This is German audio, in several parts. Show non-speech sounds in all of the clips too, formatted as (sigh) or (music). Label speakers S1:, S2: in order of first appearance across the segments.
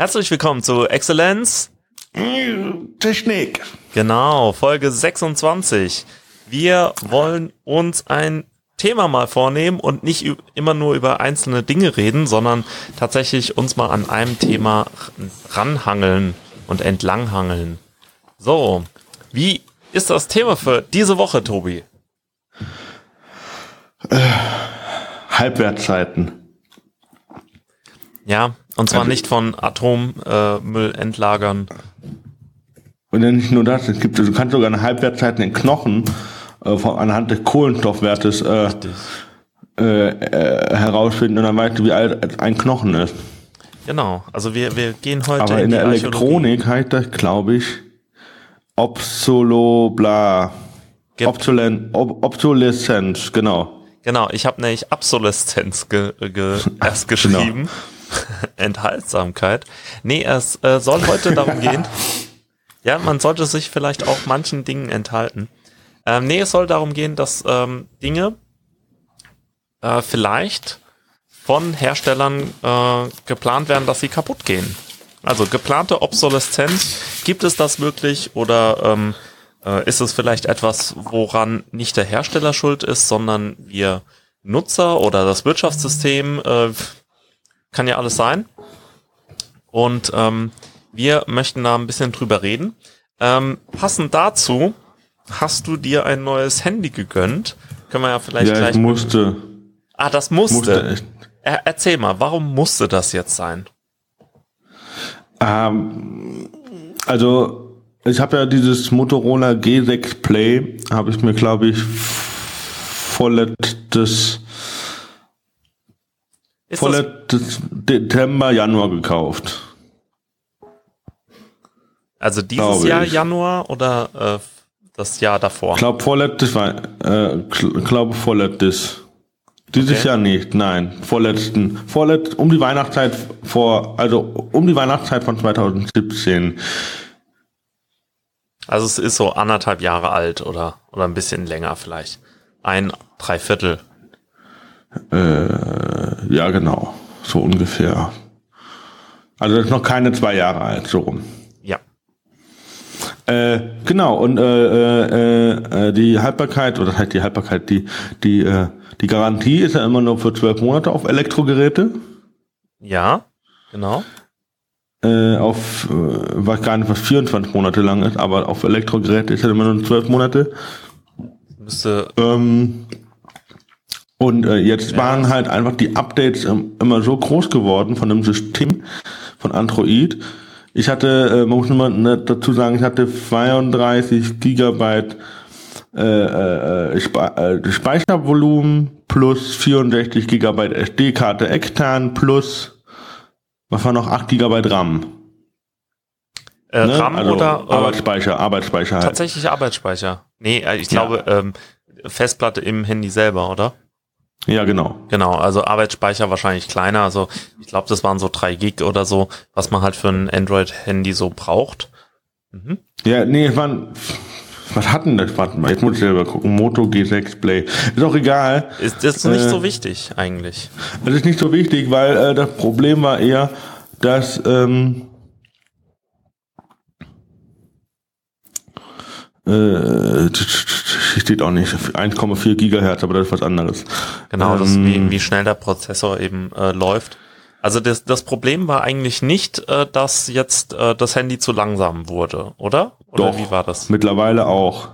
S1: Herzlich willkommen zu Exzellenz
S2: Technik.
S1: Genau, Folge 26. Wir wollen uns ein Thema mal vornehmen und nicht immer nur über einzelne Dinge reden, sondern tatsächlich uns mal an einem Thema ranhangeln und entlanghangeln. So, wie ist das Thema für diese Woche, Tobi?
S2: Äh, Halbwertzeiten.
S1: Ja, und zwar also, nicht von Atommüll äh, entlagern.
S2: Und ja nicht nur das, es gibt, du kannst sogar eine Halbwertszeit in Knochen äh, von, anhand des Kohlenstoffwertes äh, äh, äh, herausfinden und dann weißt du, wie alt ein Knochen ist.
S1: Genau, also wir, wir gehen heute
S2: Aber in, in der Elektronik heißt das, glaube ich, Obsolo bla. Obsolen, Ob Obsoleszenz, genau.
S1: Genau, ich habe nämlich Obsoleszenz ge, ge, (laughs) erst genau. geschrieben. Genau. (laughs) Enthaltsamkeit. Nee, es äh, soll heute darum gehen. (laughs) Ja, man sollte sich vielleicht auch manchen Dingen enthalten. Ähm, nee, es soll darum gehen, dass ähm, Dinge äh, vielleicht von Herstellern äh, geplant werden, dass sie kaputt gehen. Also geplante Obsoleszenz, gibt es das wirklich oder ähm, äh, ist es vielleicht etwas, woran nicht der Hersteller schuld ist, sondern wir Nutzer oder das Wirtschaftssystem? Äh, kann ja alles sein. Und ähm, wir möchten da ein bisschen drüber reden. Ähm, passend dazu hast du dir ein neues Handy gegönnt. Können wir ja vielleicht
S2: ja,
S1: gleich.
S2: Ich musste.
S1: Ah, das musste. musste er, erzähl mal, warum musste das jetzt sein?
S2: Ähm, also ich habe ja dieses Motorola G6 Play, habe ich mir glaube ich vorletztes ist vorletztes Dezember, Januar gekauft.
S1: Also dieses Jahr ich. Januar oder äh, das Jahr davor?
S2: Ich glaube vorletztes äh, glaube vorletztes. Dieses okay. Jahr nicht, nein. Vorletzten, vorletzt, um die Weihnachtszeit vor, also um die Weihnachtszeit von 2017.
S1: Also es ist so anderthalb Jahre alt oder, oder ein bisschen länger vielleicht. Ein Dreiviertel.
S2: Äh, ja, genau. So ungefähr. Also das ist noch keine zwei Jahre alt, so rum.
S1: Ja.
S2: Äh, genau, und äh, äh, äh, die Haltbarkeit, oder das heißt die Haltbarkeit, die, die, äh, die Garantie ist ja immer nur für zwölf Monate auf Elektrogeräte.
S1: Ja, genau.
S2: Äh, auf, äh, weiß gar nicht, was 24 Monate lang ist, aber auf Elektrogeräte ist ja immer nur zwölf Monate.
S1: Müsste.
S2: Ähm, und äh, jetzt waren halt einfach die Updates ähm, immer so groß geworden von dem System von Android. Ich hatte, äh, man muss nur mal dazu sagen, ich hatte 32 Gigabyte äh, äh, Spe äh, Speichervolumen plus 64 Gigabyte SD-Karte extern plus was war noch 8 Gigabyte RAM.
S1: Äh, ne? RAM also oder
S2: äh, Arbeitsspeicher, Arbeitsspeicher halt.
S1: Tatsächlich Arbeitsspeicher. Nee, äh, ich glaube ja. ähm, Festplatte im Handy selber, oder?
S2: Ja, genau.
S1: Genau, also Arbeitsspeicher wahrscheinlich kleiner. Also ich glaube, das waren so drei Gig oder so, was man halt für ein Android-Handy so braucht.
S2: Mhm. Ja, nee, waren. Was hatten das? Warte mal, jetzt muss ich selber gucken. Moto G6 Play. Ist auch egal.
S1: Ist das nicht äh, so wichtig eigentlich?
S2: Das ist nicht so wichtig, weil äh, das Problem war eher, dass ähm, Äh, steht auch nicht. 1,4 Gigahertz, aber das ist was anderes.
S1: Genau, ähm, das wie, wie schnell der Prozessor eben äh, läuft. Also das, das Problem war eigentlich nicht, äh, dass jetzt äh, das Handy zu langsam wurde, oder? Oder
S2: doch, wie war das? Mittlerweile auch.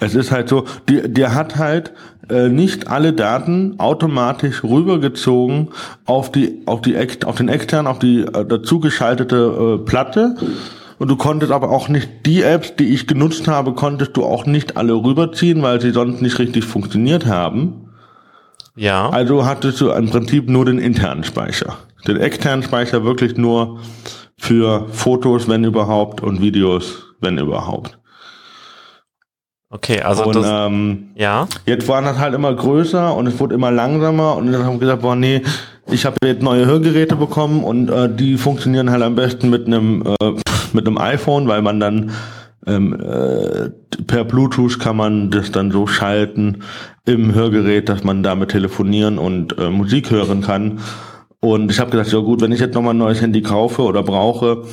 S2: Es ist halt so, die, der hat halt äh, nicht alle Daten automatisch rübergezogen auf die, auf die, auf den externen, auf die äh, dazugeschaltete äh, Platte, und du konntest aber auch nicht die Apps, die ich genutzt habe, konntest du auch nicht alle rüberziehen, weil sie sonst nicht richtig funktioniert haben.
S1: Ja.
S2: Also hattest du im Prinzip nur den internen Speicher. Den externen Speicher wirklich nur für Fotos, wenn überhaupt, und Videos, wenn überhaupt.
S1: Okay, also
S2: und,
S1: das,
S2: ähm,
S1: ja.
S2: Jetzt waren das halt immer größer und es wurde immer langsamer und dann haben wir gesagt, boah, nee, ich habe jetzt neue Hörgeräte bekommen und äh, die funktionieren halt am besten mit einem äh, mit einem iPhone, weil man dann ähm, äh, per Bluetooth kann man das dann so schalten im Hörgerät, dass man damit telefonieren und äh, Musik hören kann. Und ich habe gedacht, ja gut, wenn ich jetzt nochmal ein neues Handy kaufe oder brauche,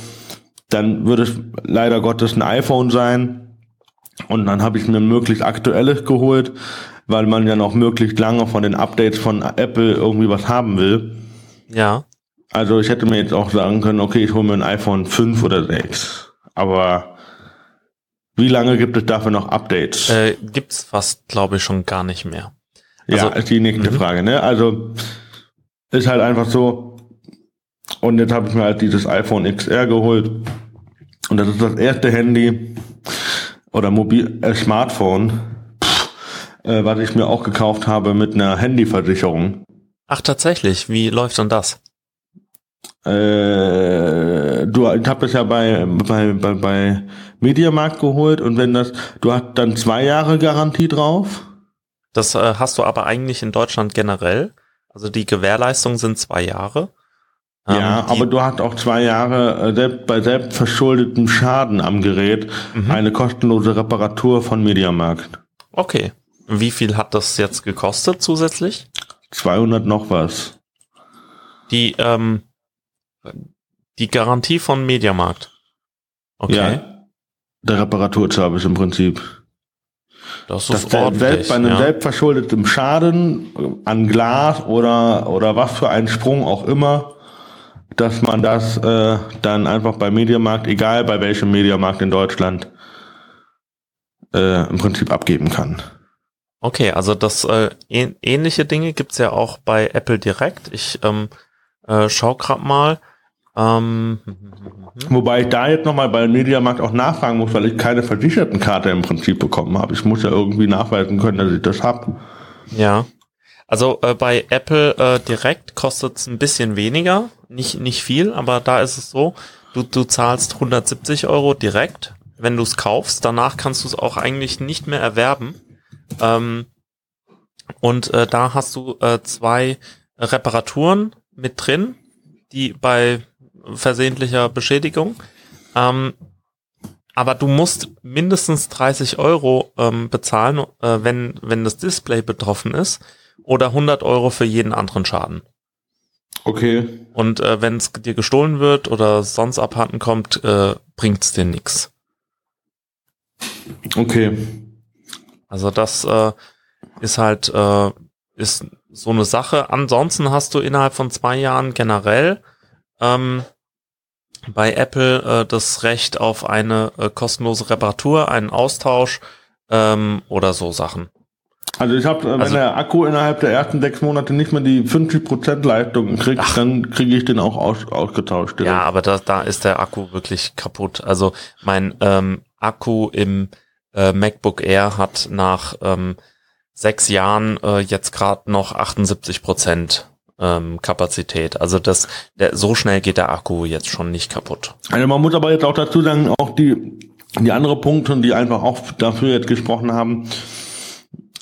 S2: dann würde es leider Gottes ein iPhone sein. Und dann habe ich mir möglichst aktuelles geholt, weil man ja noch möglichst lange von den Updates von Apple irgendwie was haben will.
S1: Ja.
S2: Also ich hätte mir jetzt auch sagen können, okay, ich hole mir ein iPhone 5 oder 6. Aber wie lange gibt es dafür noch Updates?
S1: Äh, gibt's fast, glaube ich, schon gar nicht mehr.
S2: Also, ja, ist die nächste mhm. Frage. Ne? Also ist halt einfach so. Und jetzt habe ich mir halt dieses iPhone XR geholt. Und das ist das erste Handy oder Mobil äh, Smartphone, äh, was ich mir auch gekauft habe mit einer Handyversicherung.
S1: Ach tatsächlich, wie läuft denn das?
S2: Äh, du, ich habe es ja bei, bei, bei, bei Mediamarkt geholt und wenn das, du hast dann zwei Jahre Garantie drauf.
S1: Das äh, hast du aber eigentlich in Deutschland generell. Also die Gewährleistung sind zwei Jahre.
S2: Ähm, ja, aber du hast auch zwei Jahre äh, selbst, bei selbstverschuldetem Schaden am Gerät mhm. eine kostenlose Reparatur von Mediamarkt.
S1: Okay. Wie viel hat das jetzt gekostet zusätzlich?
S2: 200 noch was.
S1: Die, ähm, die Garantie von Mediamarkt.
S2: Okay. Ja, der Reparaturservice im Prinzip. Das ist das ordentlich. bei einem ja. selbstverschuldeten Schaden an Glas oder, oder was für einen Sprung auch immer, dass man das äh, dann einfach bei Mediamarkt, egal bei welchem Mediamarkt in Deutschland, äh, im Prinzip abgeben kann.
S1: Okay, also das äh, ähnliche Dinge gibt's ja auch bei Apple direkt. Ich ähm, äh, schau grad mal. Ähm, (laughs)
S2: Wobei ich da jetzt nochmal bei Mediamarkt auch nachfragen muss, weil ich keine Versichertenkarte im Prinzip bekommen habe. Ich muss ja irgendwie nachweisen können, dass ich das habe.
S1: Ja. Also äh, bei Apple äh, direkt kostet es ein bisschen weniger, nicht, nicht viel, aber da ist es so, du, du zahlst 170 Euro direkt, wenn du es kaufst. Danach kannst du es auch eigentlich nicht mehr erwerben. Ähm, und äh, da hast du äh, zwei Reparaturen mit drin, die bei versehentlicher Beschädigung. Ähm, aber du musst mindestens 30 Euro ähm, bezahlen, äh, wenn, wenn das Display betroffen ist, oder 100 Euro für jeden anderen Schaden.
S2: Okay.
S1: Und äh, wenn es dir gestohlen wird oder sonst abhanden kommt, äh, bringt es dir nichts.
S2: Okay.
S1: Also das äh, ist halt äh, ist so eine Sache. Ansonsten hast du innerhalb von zwei Jahren generell ähm, bei Apple äh, das Recht auf eine äh, kostenlose Reparatur, einen Austausch ähm, oder so Sachen.
S2: Also ich habe, äh, wenn also, der Akku innerhalb der ersten sechs Monate nicht mehr die 50% Leistung kriegt, ach, dann kriege ich den auch aus, ausgetauscht.
S1: Direkt. Ja, aber da, da ist der Akku wirklich kaputt. Also mein ähm, Akku im äh, MacBook Air hat nach ähm, sechs Jahren äh, jetzt gerade noch 78 Prozent ähm, Kapazität. Also das, der, so schnell geht der Akku jetzt schon nicht kaputt.
S2: Also man muss aber jetzt auch dazu sagen, auch die, die andere Punkte, die einfach auch dafür jetzt gesprochen haben,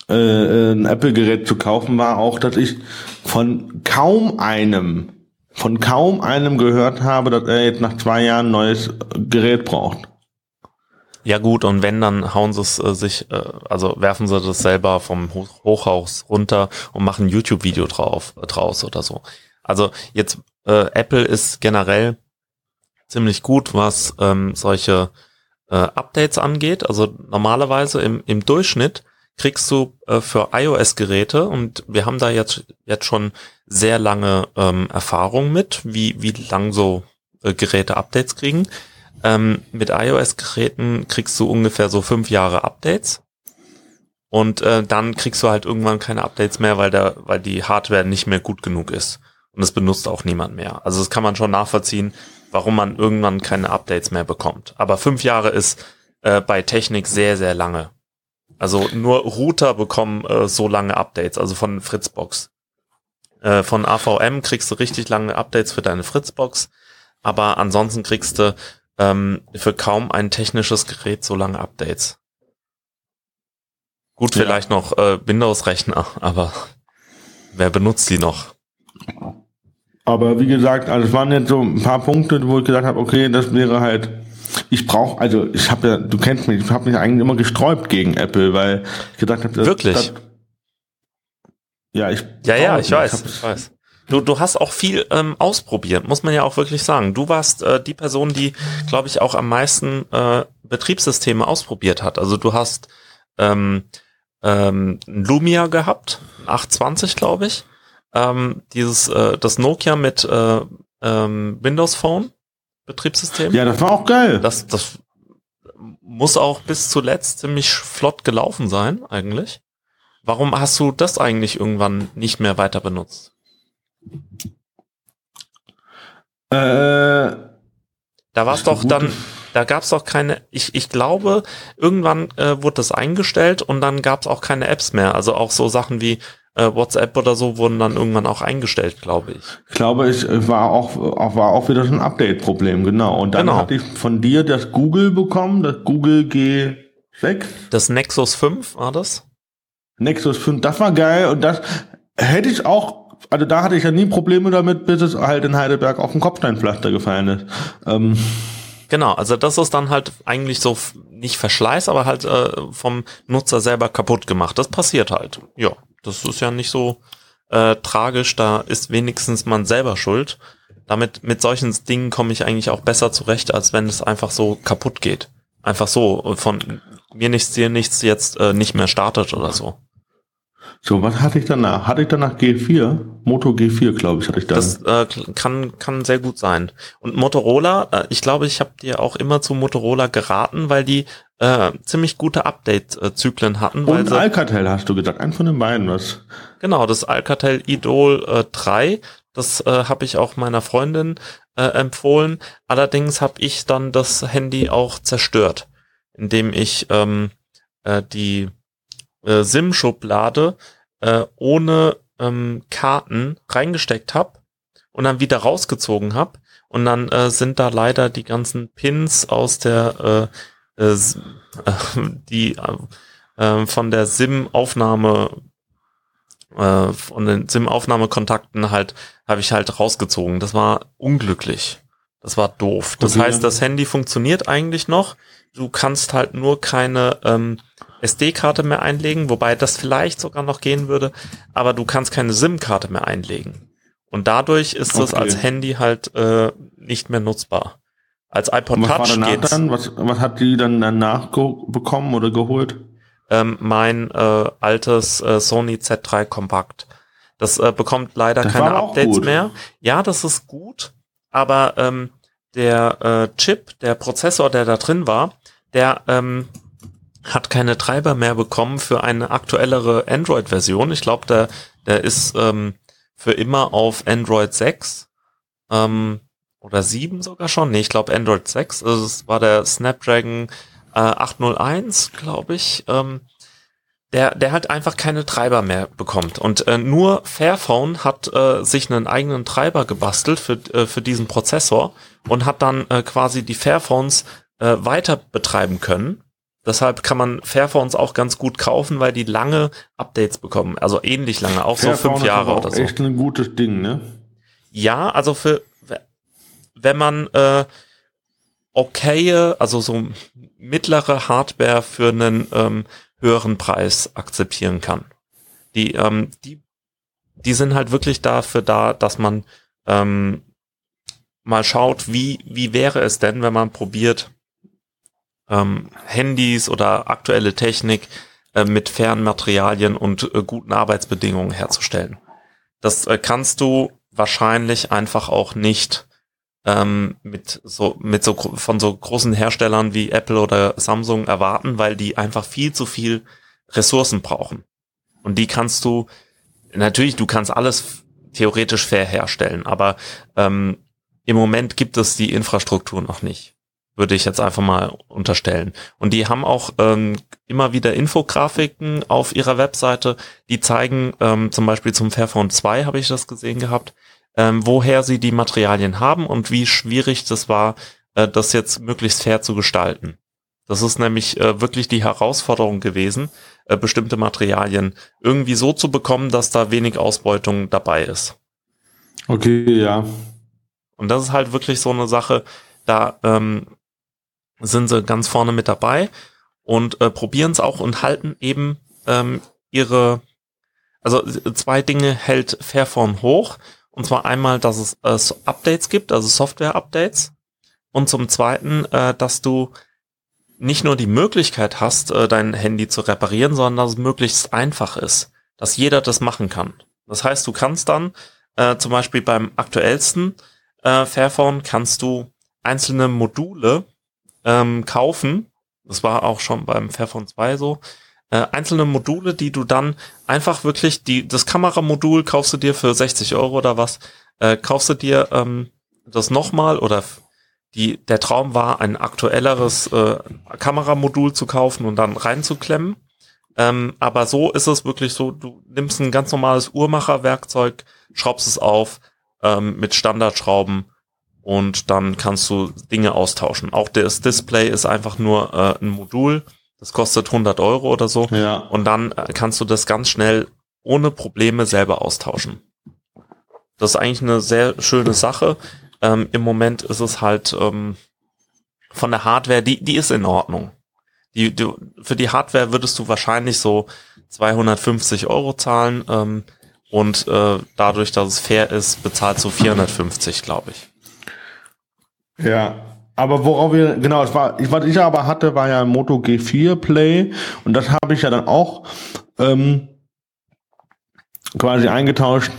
S2: äh, äh, ein Apple-Gerät zu kaufen, war auch, dass ich von kaum einem, von kaum einem gehört habe, dass er jetzt nach zwei Jahren ein neues Gerät braucht.
S1: Ja gut, und wenn, dann hauen sie es äh, sich, äh, also werfen sie das selber vom Hochhaus runter und machen YouTube-Video drauf, äh, draus oder so. Also jetzt, äh, Apple ist generell ziemlich gut, was ähm, solche äh, Updates angeht. Also normalerweise im, im Durchschnitt kriegst du äh, für iOS-Geräte, und wir haben da jetzt, jetzt schon sehr lange ähm, Erfahrung mit, wie, wie lang so äh, Geräte Updates kriegen, ähm, mit iOS-Geräten kriegst du ungefähr so fünf Jahre Updates. Und äh, dann kriegst du halt irgendwann keine Updates mehr, weil der, weil die Hardware nicht mehr gut genug ist. Und es benutzt auch niemand mehr. Also das kann man schon nachvollziehen, warum man irgendwann keine Updates mehr bekommt. Aber fünf Jahre ist äh, bei Technik sehr, sehr lange. Also nur Router bekommen äh, so lange Updates, also von Fritzbox. Äh, von AVM kriegst du richtig lange Updates für deine Fritzbox, aber ansonsten kriegst du ähm, für kaum ein technisches Gerät so lange Updates. Gut, ja. vielleicht noch äh, Windows-Rechner, aber wer benutzt die noch?
S2: Aber wie gesagt, also es waren jetzt so ein paar Punkte, wo ich gesagt habe, okay, das wäre halt, ich brauche, also ich habe ja, du kennst mich, ich habe mich eigentlich immer gesträubt gegen Apple, weil ich gedacht habe,
S1: wirklich. Das,
S2: ja, ich
S1: ja, ja, ich weiß, ich weiß. Du, du hast auch viel ähm, ausprobiert, muss man ja auch wirklich sagen. Du warst äh, die Person, die, glaube ich, auch am meisten äh, Betriebssysteme ausprobiert hat. Also du hast ähm, ähm, Lumia gehabt, 820, glaube ich. Ähm, dieses, äh, das Nokia mit äh, ähm, Windows Phone Betriebssystem.
S2: Ja, das war auch geil.
S1: Das, das muss auch bis zuletzt ziemlich flott gelaufen sein, eigentlich. Warum hast du das eigentlich irgendwann nicht mehr weiter benutzt?
S2: Äh,
S1: da war es doch dann, da gab es doch keine, ich, ich glaube, irgendwann äh, wurde das eingestellt und dann gab es auch keine Apps mehr. Also auch so Sachen wie äh, WhatsApp oder so wurden dann irgendwann auch eingestellt, glaube ich.
S2: Ich glaube, es war auch, auch, war auch wieder so ein Update-Problem, genau. Und dann genau. hatte ich von dir das Google bekommen, das Google G6.
S1: Das Nexus 5 war das?
S2: Nexus 5, das war geil und das hätte ich auch also da hatte ich ja nie Probleme damit, bis es halt in Heidelberg auf dem Kopfsteinpflaster gefallen ist. Ähm.
S1: Genau, also das ist dann halt eigentlich so nicht Verschleiß, aber halt äh, vom Nutzer selber kaputt gemacht. Das passiert halt. Ja, das ist ja nicht so äh, tragisch, da ist wenigstens man selber schuld. Damit, mit solchen Dingen komme ich eigentlich auch besser zurecht, als wenn es einfach so kaputt geht. Einfach so, von mir nichts, dir nichts jetzt äh, nicht mehr startet oder so.
S2: So, was hatte ich danach? Hatte ich danach G4? Moto G4, glaube ich, hatte ich dann.
S1: Das äh, kann, kann sehr gut sein. Und Motorola, äh, ich glaube, ich habe dir auch immer zu Motorola geraten, weil die äh, ziemlich gute Update-Zyklen hatten.
S2: Und Alcatel hast du gesagt, ein von den beiden, was?
S1: Genau, das Alcatel Idol äh, 3, das äh, habe ich auch meiner Freundin äh, empfohlen. Allerdings habe ich dann das Handy auch zerstört, indem ich ähm, äh, die äh, SIM-Schublade äh, ohne ähm, Karten reingesteckt habe und dann wieder rausgezogen habe. Und dann äh, sind da leider die ganzen Pins aus der äh, äh, (laughs) die äh, von der SIM-Aufnahme äh, von den SIM-Aufnahmekontakten halt habe ich halt rausgezogen. Das war unglücklich. Das war doof. Das okay. heißt, das Handy funktioniert eigentlich noch. Du kannst halt nur keine ähm, SD-Karte mehr einlegen, wobei das vielleicht sogar noch gehen würde, aber du kannst keine SIM-Karte mehr einlegen. Und dadurch ist es als Handy halt äh, nicht mehr nutzbar. Als iPod
S2: was Touch war geht's. Dann? Was, was hat die dann danach bekommen oder geholt?
S1: Ähm, mein äh, altes äh, Sony Z3 Kompakt. Das äh, bekommt leider das keine Updates mehr. Ja, das ist gut, aber ähm, der äh, Chip, der Prozessor, der da drin war, der ähm, hat keine Treiber mehr bekommen für eine aktuellere Android-Version. Ich glaube, der, der ist ähm, für immer auf Android 6 ähm, oder 7 sogar schon. Nee, ich glaube Android 6. Also es war der Snapdragon äh, 801, glaube ich. Ähm, der, der halt einfach keine Treiber mehr bekommt. Und äh, nur Fairphone hat äh, sich einen eigenen Treiber gebastelt für, äh, für diesen Prozessor und hat dann äh, quasi die Fairphones äh, weiter betreiben können Deshalb kann man Fairphones auch ganz gut kaufen, weil die lange Updates bekommen. Also ähnlich lange, auch Fairphone so fünf Jahre ist
S2: oder
S1: so.
S2: Echt ein gutes Ding, ne?
S1: Ja, also für wenn man äh, okaye, also so mittlere Hardware für einen ähm, höheren Preis akzeptieren kann. Die, ähm, die, die sind halt wirklich dafür da, dass man ähm, mal schaut, wie, wie wäre es denn, wenn man probiert, ähm, Handys oder aktuelle Technik äh, mit fairen Materialien und äh, guten Arbeitsbedingungen herzustellen. Das äh, kannst du wahrscheinlich einfach auch nicht ähm, mit so mit so von so großen Herstellern wie Apple oder Samsung erwarten, weil die einfach viel zu viel Ressourcen brauchen. Und die kannst du natürlich, du kannst alles theoretisch fair herstellen, aber ähm, im Moment gibt es die Infrastruktur noch nicht würde ich jetzt einfach mal unterstellen. Und die haben auch ähm, immer wieder Infografiken auf ihrer Webseite, die zeigen, ähm, zum Beispiel zum Fairphone 2 habe ich das gesehen gehabt, ähm, woher sie die Materialien haben und wie schwierig das war, äh, das jetzt möglichst fair zu gestalten. Das ist nämlich äh, wirklich die Herausforderung gewesen, äh, bestimmte Materialien irgendwie so zu bekommen, dass da wenig Ausbeutung dabei ist.
S2: Okay, ja.
S1: Und das ist halt wirklich so eine Sache, da ähm, sind sie ganz vorne mit dabei und äh, probieren es auch und halten eben ähm, ihre, also zwei Dinge hält Fairphone hoch Und zwar einmal, dass es äh, Updates gibt, also Software-Updates. Und zum Zweiten, äh, dass du nicht nur die Möglichkeit hast, äh, dein Handy zu reparieren, sondern dass es möglichst einfach ist, dass jeder das machen kann. Das heißt, du kannst dann äh, zum Beispiel beim aktuellsten äh, Fairphone kannst du einzelne Module ähm, kaufen. Das war auch schon beim Fairphone 2 so. Äh, einzelne Module, die du dann einfach wirklich, die, das Kameramodul kaufst du dir für 60 Euro oder was, äh, kaufst du dir ähm, das nochmal oder die, der Traum war, ein aktuelleres äh, Kameramodul zu kaufen und dann reinzuklemmen. Ähm, aber so ist es wirklich so, du nimmst ein ganz normales Uhrmacherwerkzeug, schraubst es auf ähm, mit Standardschrauben und dann kannst du Dinge austauschen. Auch das Display ist einfach nur äh, ein Modul, das kostet 100 Euro oder so
S2: Ja.
S1: und dann äh, kannst du das ganz schnell ohne Probleme selber austauschen. Das ist eigentlich eine sehr schöne Sache. Ähm, Im Moment ist es halt ähm, von der Hardware, die, die ist in Ordnung. Die, die, für die Hardware würdest du wahrscheinlich so 250 Euro zahlen ähm, und äh, dadurch, dass es fair ist, bezahlst du 450, glaube ich.
S2: Ja. Aber worauf wir, genau, es war, ich, was ich aber hatte, war ja ein Moto G4 Play und das habe ich ja dann auch ähm, quasi eingetauscht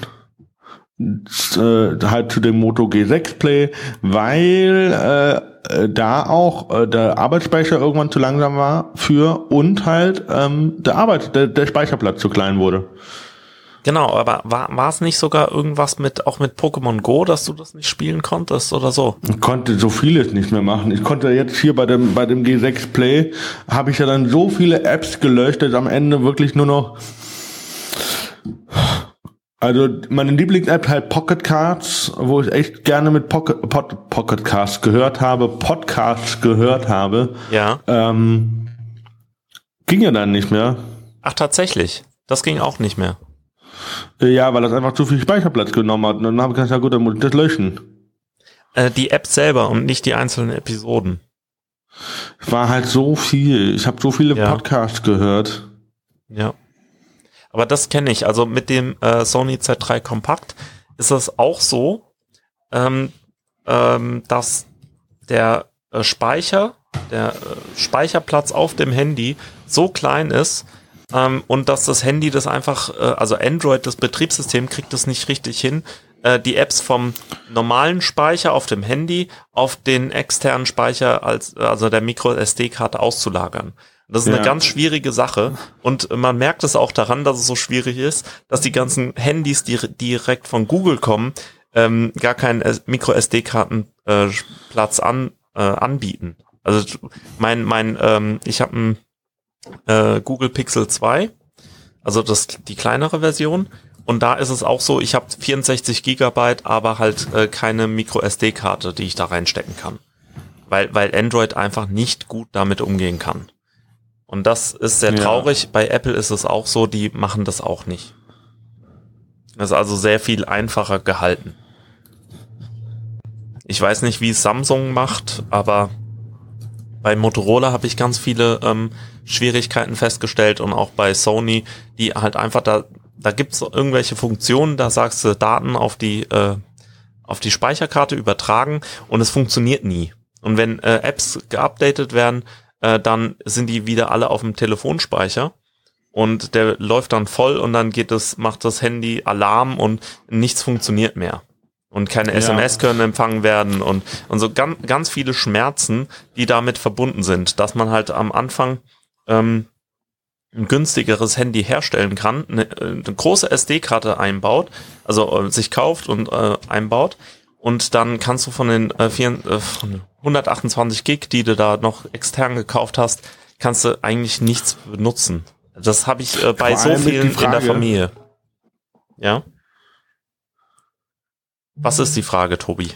S2: äh, halt zu dem Moto G6 Play, weil äh, äh, da auch äh, der Arbeitsspeicher irgendwann zu langsam war für und halt ähm, der Arbeit, der, der Speicherplatz zu klein wurde.
S1: Genau, aber war, war es nicht sogar irgendwas mit, auch mit Pokémon Go, dass du das nicht spielen konntest oder so?
S2: Ich konnte so vieles nicht mehr machen. Ich konnte jetzt hier bei dem, bei dem G6 Play, habe ich ja dann so viele Apps gelöscht, dass am Ende wirklich nur noch also meine Lieblings-App halt Pocket Cards, wo ich echt gerne mit Pocket, Pod, Pocket Casts gehört habe, Podcasts gehört habe,
S1: Ja.
S2: ähm, ging ja dann nicht mehr.
S1: Ach, tatsächlich. Das ging auch nicht mehr.
S2: Ja, weil das einfach zu viel Speicherplatz genommen hat. Und dann habe ich gesagt, ja gut, dann muss ich das löschen.
S1: Äh, die App selber und nicht die einzelnen Episoden.
S2: Es war halt so viel. Ich habe so viele
S1: Ja.
S2: Podcasts gehört.
S1: Ja. Aber das kenne ich. Also mit dem äh, Sony Z3 Kompakt ist es auch so, ähm, ähm, dass der äh, Speicher, der äh, Speicherplatz auf dem Handy so klein ist ähm, und dass das Handy das einfach, äh, also Android, das Betriebssystem, kriegt das nicht richtig hin, äh, die Apps vom normalen Speicher auf dem Handy auf den externen Speicher als also der Micro SD-Karte auszulagern. Das ist
S2: Ja.
S1: eine ganz schwierige Sache und man merkt es auch daran, dass es so schwierig ist, dass die ganzen Handys, die direkt von Google kommen, ähm, gar keinen Micro SD-Karten äh, an, äh, anbieten. Also mein mein ähm, ich habe ein äh, Google Pixel 2, also das die kleinere Version und da ist es auch so, ich habe 64 Gigabyte, aber halt äh, keine Micro SD-Karte, die ich da reinstecken kann. Weil, weil Android einfach nicht gut damit umgehen kann. Und das ist sehr
S2: Ja.
S1: traurig. Bei Apple ist es auch so, die machen das auch nicht. Das ist also sehr viel einfacher gehalten. Ich weiß nicht, wie es Samsung macht, aber bei Motorola habe ich ganz viele ähm, Schwierigkeiten festgestellt und auch bei Sony, die halt einfach da, da gibt's irgendwelche Funktionen, da sagst du Daten auf die, äh, auf die Speicherkarte übertragen und es funktioniert nie. Und wenn äh, Apps geupdatet werden, äh, dann sind die wieder alle auf dem Telefonspeicher und der läuft dann voll und dann geht es, macht das Handy Alarm und nichts funktioniert mehr. Und keine
S2: Ja.
S1: SMS können empfangen werden und, und so ganz, ganz viele Schmerzen, die damit verbunden sind, dass man halt am Anfang ähm, ein günstigeres Handy herstellen kann, eine, eine große SD-Karte einbaut, also äh, sich kauft und äh, einbaut und dann kannst du von den äh, vier, äh, von 128 Gig, die du da noch extern gekauft hast, kannst du eigentlich nichts benutzen. Das habe ich äh, bei so vielen
S2: die
S1: in der
S2: Frage-
S1: Familie. Ja. Was ist die Frage, Tobi?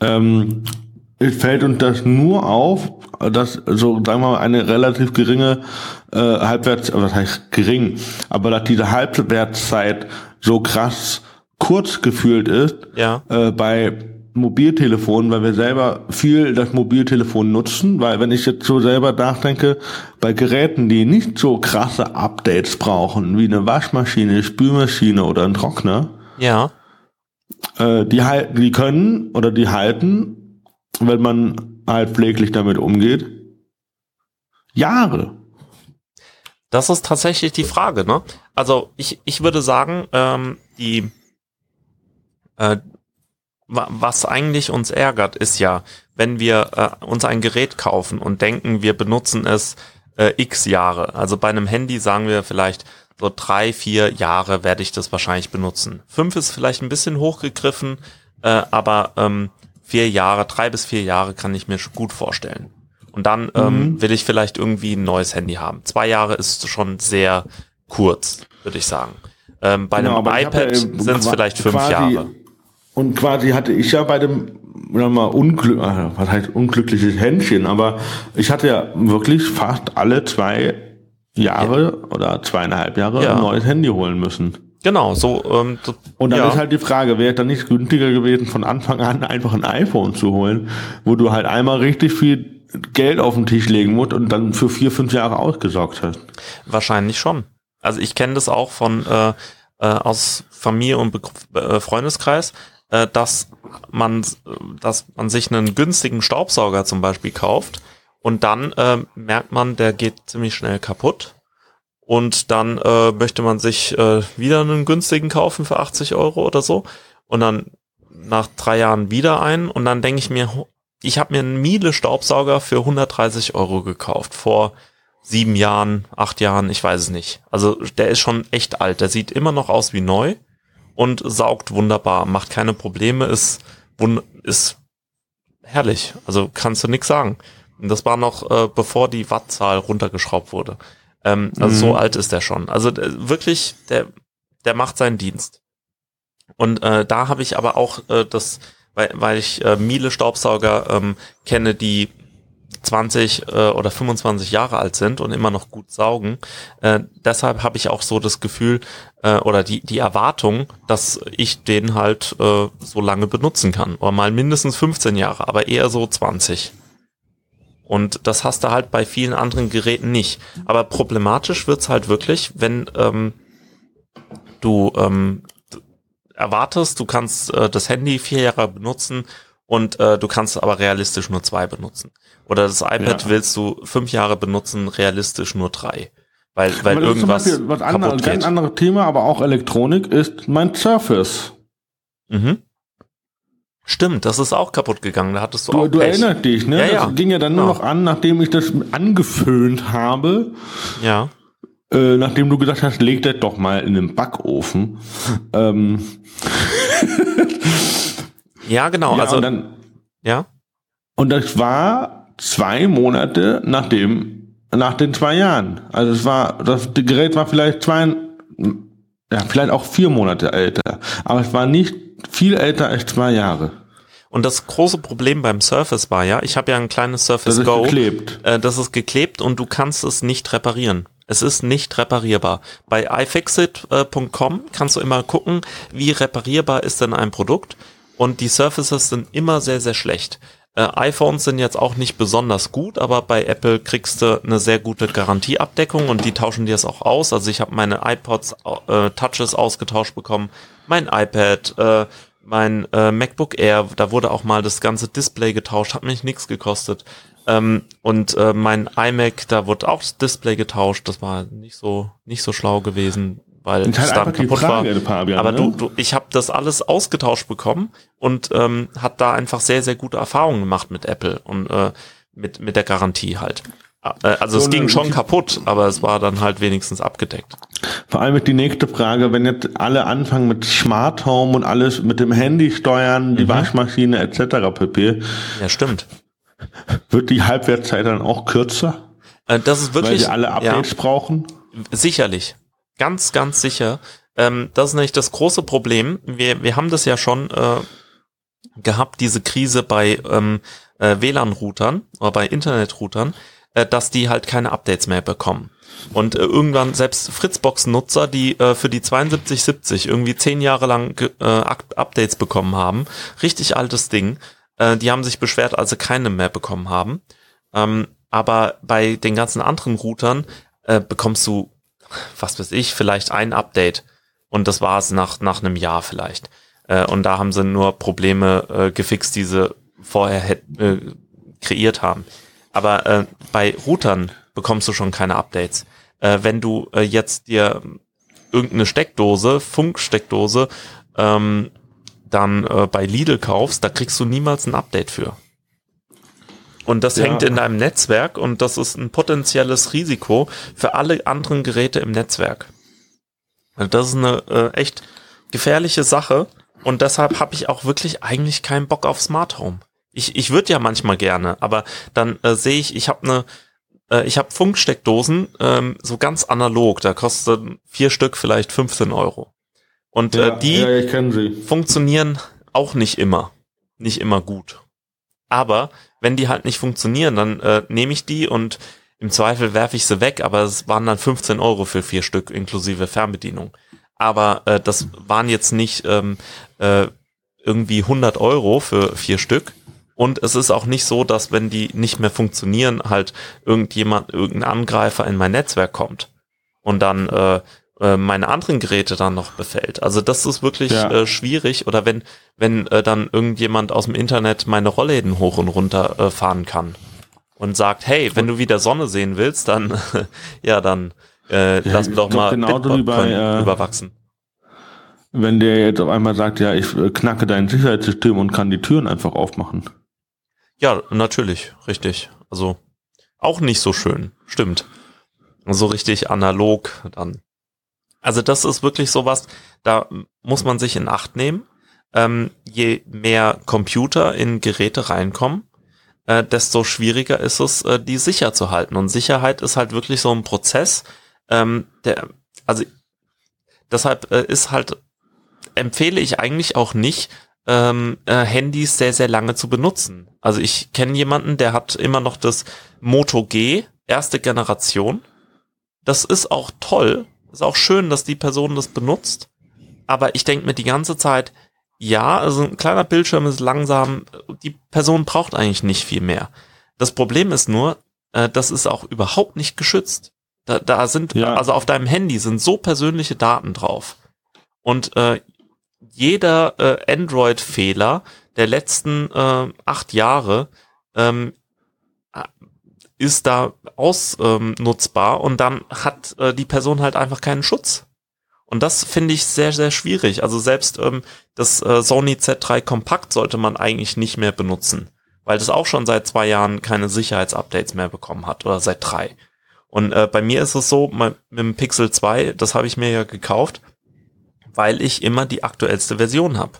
S2: Ähm, es fällt uns das nur auf, dass so, sagen wir mal, eine relativ geringe äh, Halbwerts, was heißt gering, aber dass diese Halbwertszeit so krass kurz gefühlt ist
S1: Ja.
S2: äh, bei Mobiltelefonen, weil wir selber viel das Mobiltelefon nutzen, weil wenn ich jetzt so selber nachdenke, bei Geräten, die nicht so krasse Updates brauchen, wie eine Waschmaschine, Spülmaschine oder ein Trockner,
S1: Ja.
S2: Äh, die halten, die können oder die halten, wenn man halt pfleglich damit umgeht, Jahre.
S1: Das ist tatsächlich die Frage, ne? Also ich, ich würde sagen, ähm, die äh, was eigentlich uns ärgert, ist ja, wenn wir äh, uns ein Gerät kaufen und denken, wir benutzen es äh, x Jahre. Also bei einem Handy sagen wir vielleicht so drei, vier Jahre werde ich das wahrscheinlich benutzen. Fünf ist vielleicht ein bisschen hochgegriffen, äh, aber ähm, vier Jahre, drei bis vier Jahre kann ich mir gut vorstellen. Und dann ähm, mhm. will ich vielleicht irgendwie ein neues Handy haben. Zwei Jahre ist schon sehr kurz, würde ich sagen. Ähm, bei genau, einem iPad ja, sind es vielleicht fünf quasi, Jahre.
S2: Und quasi hatte ich ja bei dem mal unglück, äh, was heißt unglückliches Händchen, aber ich hatte ja wirklich fast alle zwei Jahre ja. oder zweieinhalb Jahre ja. ein neues Handy holen müssen.
S1: Genau, so. Ähm,
S2: so und dann ja. ist halt die Frage, wäre es dann nicht günstiger gewesen, von Anfang an einfach ein iPhone zu holen, wo du halt einmal richtig viel Geld auf den Tisch legen musst und dann für vier, fünf Jahre ausgesorgt hast.
S1: Wahrscheinlich schon. Also ich kenne das auch von äh, äh, aus Familie und Be äh, Freundeskreis, äh, dass man, dass man sich einen günstigen Staubsauger zum Beispiel kauft und dann äh, merkt man, der geht ziemlich schnell kaputt. Und dann äh, möchte man sich äh, wieder einen günstigen kaufen für 80 Euro oder so. Und dann nach drei Jahren wieder einen. Und dann denke ich mir, ich habe mir einen Miele-Staubsauger für 130 Euro gekauft. Vor sieben Jahren, acht Jahren, ich weiß es nicht. Also der ist schon echt alt. Der sieht immer noch aus wie neu und saugt wunderbar, macht keine Probleme, ist, ist herrlich. Also kannst du nix sagen. Und das war noch äh, bevor die Wattzahl runtergeschraubt wurde. Ähm, also mhm. so alt ist der schon. Also der, wirklich, der, der macht seinen Dienst. Und äh, da habe ich aber auch äh, das weil, weil ich äh, Miele Staubsauger ähm, kenne, die 20 äh, oder 25 Jahre alt sind und immer noch gut saugen. Äh, deshalb habe ich auch so das Gefühl äh, oder die, die Erwartung, dass ich den halt äh, so lange benutzen kann. Oder mal mindestens 15 Jahre, aber eher so 20. Und das hast du halt bei vielen anderen Geräten nicht. Aber problematisch wird's halt wirklich, wenn ähm, du ähm, erwartest, du kannst äh, das Handy vier Jahre benutzen und äh, du kannst aber realistisch nur zwei benutzen. Oder das iPad ja. willst du fünf Jahre benutzen, realistisch nur drei. Weil, weil irgendwas. Zum Beispiel,
S2: was anderes, ein ganz anderes Thema, aber auch Elektronik ist mein Surface.
S1: Mhm. Stimmt, das ist auch kaputt gegangen. Da hattest du,
S2: du
S1: auch.
S2: Du Pech. erinnerst dich, ne? Ja, ja. Das ging ja dann nur ja. noch an, nachdem ich das angeföhnt habe.
S1: Ja.
S2: Äh, nachdem du gesagt hast, leg das doch mal in den Backofen. (laughs) ähm.
S1: ja, genau.
S2: Ja,
S1: also,
S2: und dann,
S1: ja.
S2: Und das war zwei Monate nachdem, nach den zwei Jahren. Also es war, das Gerät war vielleicht zwei, ja, vielleicht auch vier Monate älter. Aber es war nicht viel älter als zwei Jahre.
S1: Und das große Problem beim Surface war ja, ich habe ja ein kleines Surface das Go.
S2: Geklebt.
S1: Äh, das ist geklebt und du kannst es nicht reparieren. Es ist nicht reparierbar. Bei iFixit.com kannst du immer gucken, wie reparierbar ist denn ein Produkt. Und die Surfaces sind immer sehr, sehr schlecht. Äh, iPhones sind jetzt auch nicht besonders gut, aber bei Apple kriegst du eine sehr gute Garantieabdeckung und die tauschen dir es auch aus. Also ich habe meine iPods äh, Touches ausgetauscht bekommen, mein iPad, äh, mein äh, MacBook Air, da wurde auch mal das ganze Display getauscht, hat mich nichts gekostet. Ähm, und äh, mein iMac, da wurde auch das Display getauscht. Das war nicht so nicht so schlau gewesen, weil
S2: es halt dann kaputt Frage,
S1: war. Fabian, Aber ne? du, du, ich habe das alles ausgetauscht bekommen und ähm, hat da einfach sehr sehr gute Erfahrungen gemacht mit Apple und äh, mit mit der Garantie halt. Äh, also so es ging schon kaputt, aber es war dann halt wenigstens abgedeckt.
S2: Vor allem mit die nächste Frage, wenn jetzt alle anfangen mit Smart Home und alles mit dem Handy steuern, die mhm. Waschmaschine etc. pp.
S1: Ja, stimmt.
S2: Wird die Halbwertszeit dann auch kürzer?
S1: Äh, das ist wirklich. Weil
S2: sie alle Updates ja, brauchen?
S1: Sicherlich. Ganz, ganz sicher. Ähm, das ist nämlich das große Problem. Wir, wir haben das ja schon äh, gehabt, diese Krise bei ähm, äh, WLAN-Routern oder bei Internet-Routern, äh, dass die halt keine Updates mehr bekommen. Und äh, irgendwann selbst Fritzbox-Nutzer, die äh, für die 7270 irgendwie zehn Jahre lang äh, Updates bekommen haben, richtig altes Ding, äh, die haben sich beschwert, als sie keine mehr bekommen haben. Ähm, aber bei den ganzen anderen Routern äh, bekommst du, was weiß ich, vielleicht ein Update. Und das war es nach, nach einem Jahr vielleicht. Äh, und da haben sie nur Probleme äh, gefixt, die sie vorher äh, kreiert haben. Aber äh, bei Routern bekommst du schon keine Updates. Äh, wenn du äh, jetzt dir irgendeine Steckdose, Funksteckdose, ähm, dann äh, bei Lidl kaufst, da kriegst du niemals ein Update für. Und das ja. hängt in deinem Netzwerk und das ist ein potenzielles Risiko für alle anderen Geräte im Netzwerk. Also das ist eine äh, echt gefährliche Sache und deshalb habe ich auch wirklich eigentlich keinen Bock auf Smart Home. Ich, ich würde ja manchmal gerne, aber dann äh, sehe ich, ich habe eine äh, ich habe Funksteckdosen, ähm, so ganz analog, da kosten vier Stück vielleicht 15 Euro. Und äh, ja, äh, die ja, funktionieren auch nicht immer. Nicht immer gut. Aber wenn die halt nicht funktionieren, dann äh, nehme ich die und im Zweifel werfe ich sie weg, aber es waren dann 15 Euro für vier Stück inklusive Fernbedienung. Aber äh, das waren jetzt nicht ähm, äh, irgendwie 100 Euro für vier Stück, und es ist auch nicht so, dass wenn die nicht mehr funktionieren, halt irgendjemand, irgendein Angreifer in mein Netzwerk kommt und dann äh, äh, meine anderen Geräte dann noch befällt. Also das ist wirklich ja. äh, schwierig. Oder wenn, wenn äh, dann irgendjemand aus dem Internet meine Rollläden hoch und runter äh, fahren kann und sagt, hey, wenn du wieder Sonne sehen willst, dann (laughs) ja, dann äh, ja, lass mir doch mal
S2: genau bei, äh, überwachsen. Wenn der jetzt auf einmal sagt, ja, ich äh, knacke dein Sicherheitssystem und kann die Türen einfach aufmachen.
S1: Ja, natürlich, richtig. Also auch nicht so schön, stimmt. So richtig analog dann. Also das ist wirklich sowas, da muss man sich in Acht nehmen. Ähm, je mehr Computer in Geräte reinkommen, äh, desto schwieriger ist es, äh, die sicher zu halten. Und Sicherheit ist halt wirklich so ein Prozess, ähm, der, also deshalb äh, ist halt, empfehle ich eigentlich auch nicht, ähm, äh, Handys sehr, sehr lange zu benutzen. Also ich kenne jemanden, der hat immer noch das Moto G, erste Generation. Das ist auch toll. Ist auch schön, dass die Person das benutzt. Aber ich denke mir die ganze Zeit, ja, also ein kleiner Bildschirm ist langsam, die Person braucht eigentlich nicht viel mehr. Das Problem ist nur, äh, das ist auch überhaupt nicht geschützt. Da, da sind, ja. also auf deinem Handy sind so persönliche Daten drauf. Und äh, jeder äh, Android-Fehler der letzten äh, acht Jahre ähm, ist da ausnutzbar ähm, und dann hat äh, die Person halt einfach keinen Schutz. Und das finde ich sehr, sehr schwierig. Also selbst ähm, das äh, Sony Z3 Kompakt sollte man eigentlich nicht mehr benutzen, weil das auch schon seit zwei Jahren keine Sicherheitsupdates mehr bekommen hat oder seit drei. Und äh, bei mir ist es so, mit dem Pixel 2, das habe ich mir ja gekauft, weil ich immer die aktuellste Version habe.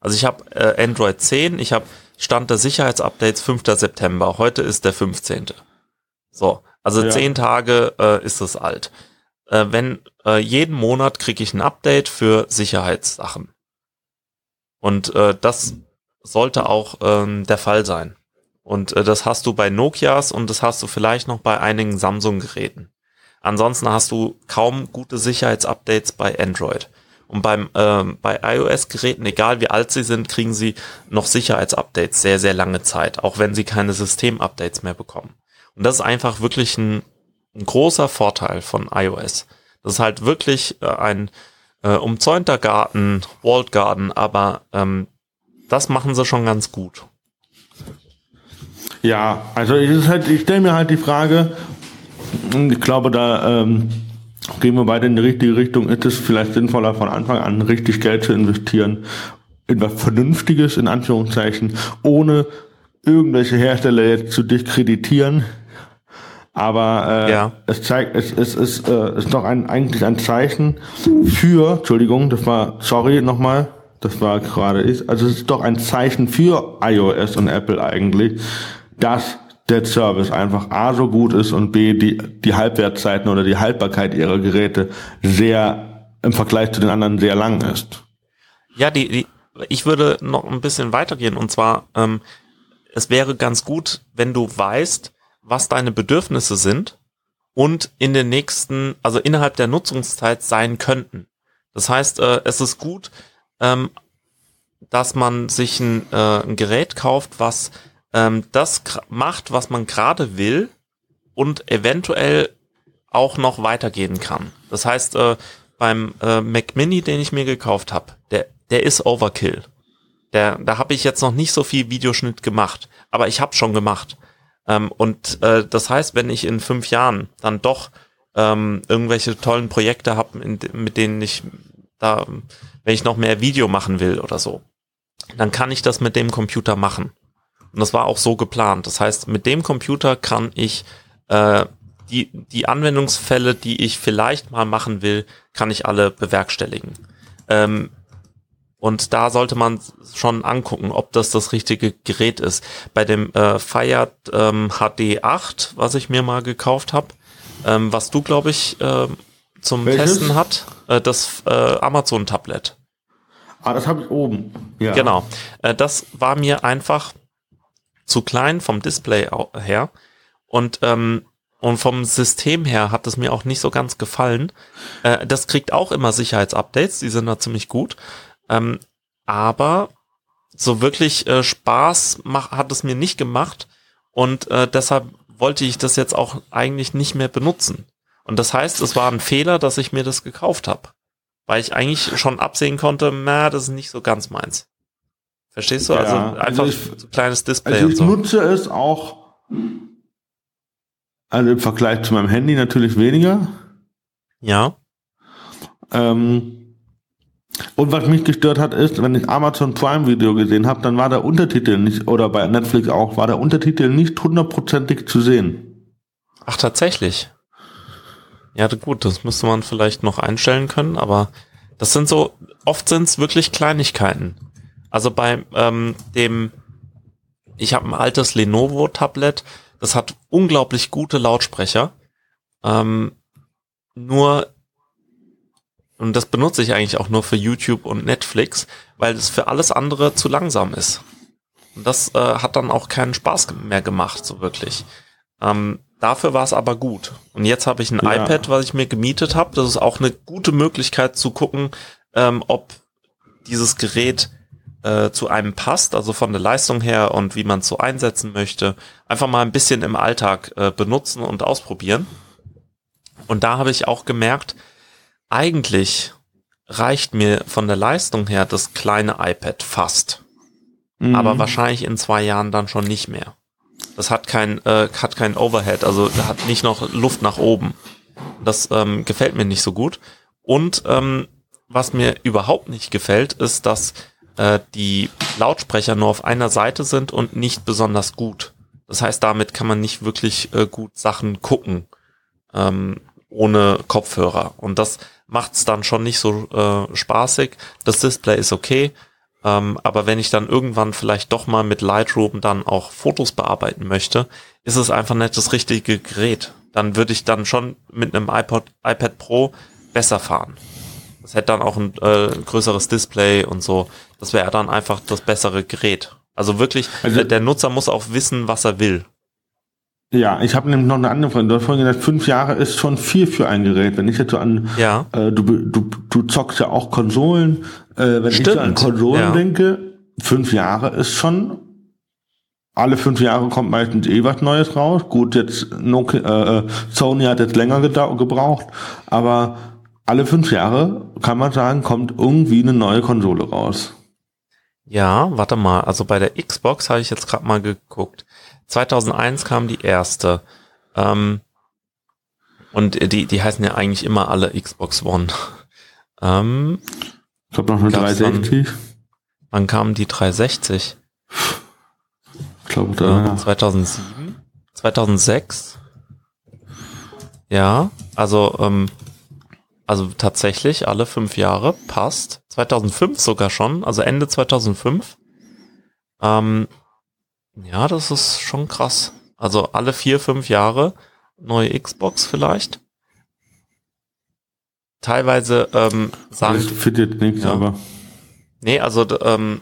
S1: Also ich habe äh, Android 10, ich habe Stand der Sicherheitsupdates 5. September. Heute ist der 15. So, also ja. zehn Tage äh, ist es alt. Äh, wenn äh, jeden Monat kriege ich ein Update für Sicherheitssachen. Und äh, das sollte auch ähm, der Fall sein. Und äh, das hast du bei Nokias und das hast du vielleicht noch bei einigen Samsung-Geräten. Ansonsten hast du kaum gute Sicherheitsupdates bei Android. Und beim ähm, bei iOS-Geräten, egal wie alt sie sind, kriegen sie noch Sicherheitsupdates sehr, sehr lange Zeit, auch wenn sie keine System-Updates mehr bekommen. Und das ist einfach wirklich ein, ein großer Vorteil von iOS. Das ist halt wirklich äh, ein äh, umzäunter Garten, Walled Garden, aber ähm, das machen sie schon ganz gut.
S2: Ja, also ich, halt, ich stelle mir halt die Frage, ich glaube, da ähm, gehen wir beide in die richtige Richtung, ist es vielleicht sinnvoller von Anfang an richtig Geld zu investieren in was Vernünftiges, in Anführungszeichen, ohne irgendwelche Hersteller jetzt zu diskreditieren. Aber äh, ja. es zeigt, es, es, es äh, ist doch ein, eigentlich ein Zeichen für, Entschuldigung, das war, sorry nochmal, das war gerade ist, also es ist doch ein Zeichen für iOS und Apple eigentlich, dass der Service einfach A so gut ist und B die, die Halbwertzeiten oder die Haltbarkeit ihrer Geräte sehr im Vergleich zu den anderen sehr lang ist.
S1: Ja, die, die ich würde noch ein bisschen weitergehen und zwar, ähm, es wäre ganz gut, wenn du weißt, was deine Bedürfnisse sind und in den nächsten, also innerhalb der Nutzungszeit sein könnten. Das heißt, äh, es ist gut, ähm, dass man sich ein, äh, ein Gerät kauft, was ähm, das macht, was man gerade will und eventuell auch noch weitergehen kann. Das heißt, äh, beim äh, Mac Mini, den ich mir gekauft habe, der, der ist Overkill. Der, da habe ich jetzt noch nicht so viel Videoschnitt gemacht, aber ich habe schon gemacht. Ähm, und äh, das heißt, wenn ich in fünf Jahren dann doch ähm, irgendwelche tollen Projekte habe, mit denen ich da, wenn ich noch mehr Video machen will oder so, dann kann ich das mit dem Computer machen. Und das war auch so geplant. Das heißt, mit dem Computer kann ich äh, die, die Anwendungsfälle, die ich vielleicht mal machen will, kann ich alle bewerkstelligen. Ähm, und da sollte man schon angucken, ob das das richtige Gerät ist. Bei dem äh, Fire ähm, HD 8, was ich mir mal gekauft habe, ähm, was du, glaube ich, äh, zum Welches? Testen hat, äh, das äh, Amazon-Tablet.
S2: Ah, das habe ich oben.
S1: Ja. Genau. Äh, das war mir einfach zu klein vom Display her. Und, ähm, und vom System her hat es mir auch nicht so ganz gefallen. Äh, das kriegt auch immer Sicherheitsupdates, die sind da ziemlich gut. Ähm, aber so wirklich äh, Spaß mach, hat es mir nicht gemacht. Und äh, deshalb wollte ich das jetzt auch eigentlich nicht mehr benutzen. Und das heißt, es war ein Fehler, dass ich mir das gekauft habe. Weil ich eigentlich schon absehen konnte, na, das ist nicht so ganz meins. Verstehst du? Also ja, also einfach also ich, so kleines Display.
S2: Also ich so. nutze es auch, also im Vergleich zu meinem Handy natürlich weniger.
S1: Ja.
S2: Ähm, und was mich gestört hat, ist, wenn ich Amazon Prime Video gesehen habe, dann war der Untertitel nicht, oder bei Netflix auch, war der Untertitel nicht hundertprozentig zu sehen.
S1: Ach, tatsächlich. Ja, gut, das müsste man vielleicht noch einstellen können, aber das sind so, oft sind es wirklich Kleinigkeiten. Also bei ähm, dem, ich habe ein altes Lenovo-Tablet, das hat unglaublich gute Lautsprecher. Ähm, nur und das benutze ich eigentlich auch nur für YouTube und Netflix, weil es für alles andere zu langsam ist. Und das äh, hat dann auch keinen Spaß mehr gemacht, so wirklich. Ähm, dafür war es aber gut. Und jetzt habe ich ein ja. iPad, was ich mir gemietet habe. Das ist auch eine gute Möglichkeit zu gucken, ähm, ob dieses Gerät äh, zu einem passt, also von der Leistung her und wie man es so einsetzen möchte. Einfach mal ein bisschen im Alltag äh, benutzen und ausprobieren. Und da habe ich auch gemerkt, eigentlich reicht mir von der Leistung her das kleine iPad fast. Mhm. Aber wahrscheinlich in zwei Jahren dann schon nicht mehr. Das hat kein, äh, hat kein Overhead, also hat nicht noch Luft nach oben. Das ähm, gefällt mir nicht so gut. Und ähm, was mir überhaupt nicht gefällt, ist, dass äh, die Lautsprecher nur auf einer Seite sind und nicht besonders gut. Das heißt, damit kann man nicht wirklich äh, gut Sachen gucken ähm, ohne Kopfhörer. Und das macht es dann schon nicht so äh, spaßig. Das Display ist okay, ähm, aber wenn ich dann irgendwann vielleicht doch mal mit Lightroom dann auch Fotos bearbeiten möchte, ist es einfach nicht das richtige Gerät. Dann würde ich dann schon mit einem iPod, iPad Pro besser fahren. Das hätte dann auch ein äh, größeres Display und so. Das wäre dann einfach das bessere Gerät. Also wirklich, also, der Nutzer muss auch wissen, was er will.
S2: Ja, ich habe nämlich noch eine andere Frage. Du hast vorhin gesagt, fünf Jahre ist schon viel für ein Gerät. Wenn ich jetzt so an,
S1: ja.
S2: äh, du, du, du zockst ja auch Konsolen. Äh, wenn Stimmt. ich so an Konsolen ja. denke, fünf Jahre ist schon, alle fünf Jahre kommt meistens eh was Neues raus. Gut, jetzt Nokia, äh, äh Sony hat jetzt länger gebraucht, aber alle fünf Jahre kann man sagen, kommt irgendwie eine neue Konsole raus.
S1: Ja, warte mal. Also bei der Xbox habe ich jetzt gerade mal geguckt. 2001 kam die erste. Ähm, und die, die heißen ja eigentlich immer alle Xbox One. (laughs) Ähm,
S2: ich glaube noch eine 360.
S1: Wann, wann kam die 360?
S2: Ich glaube da.
S1: Ja. 2007? 2006? Ja, also ähm, also tatsächlich alle fünf Jahre passt. 2005 sogar schon, also Ende 2005. Ähm, ja, das ist schon krass. Also alle vier, fünf Jahre neue Xbox vielleicht. Teilweise ähm, sagen.
S2: Das findet nichts, ja. aber.
S1: Nee, also ähm,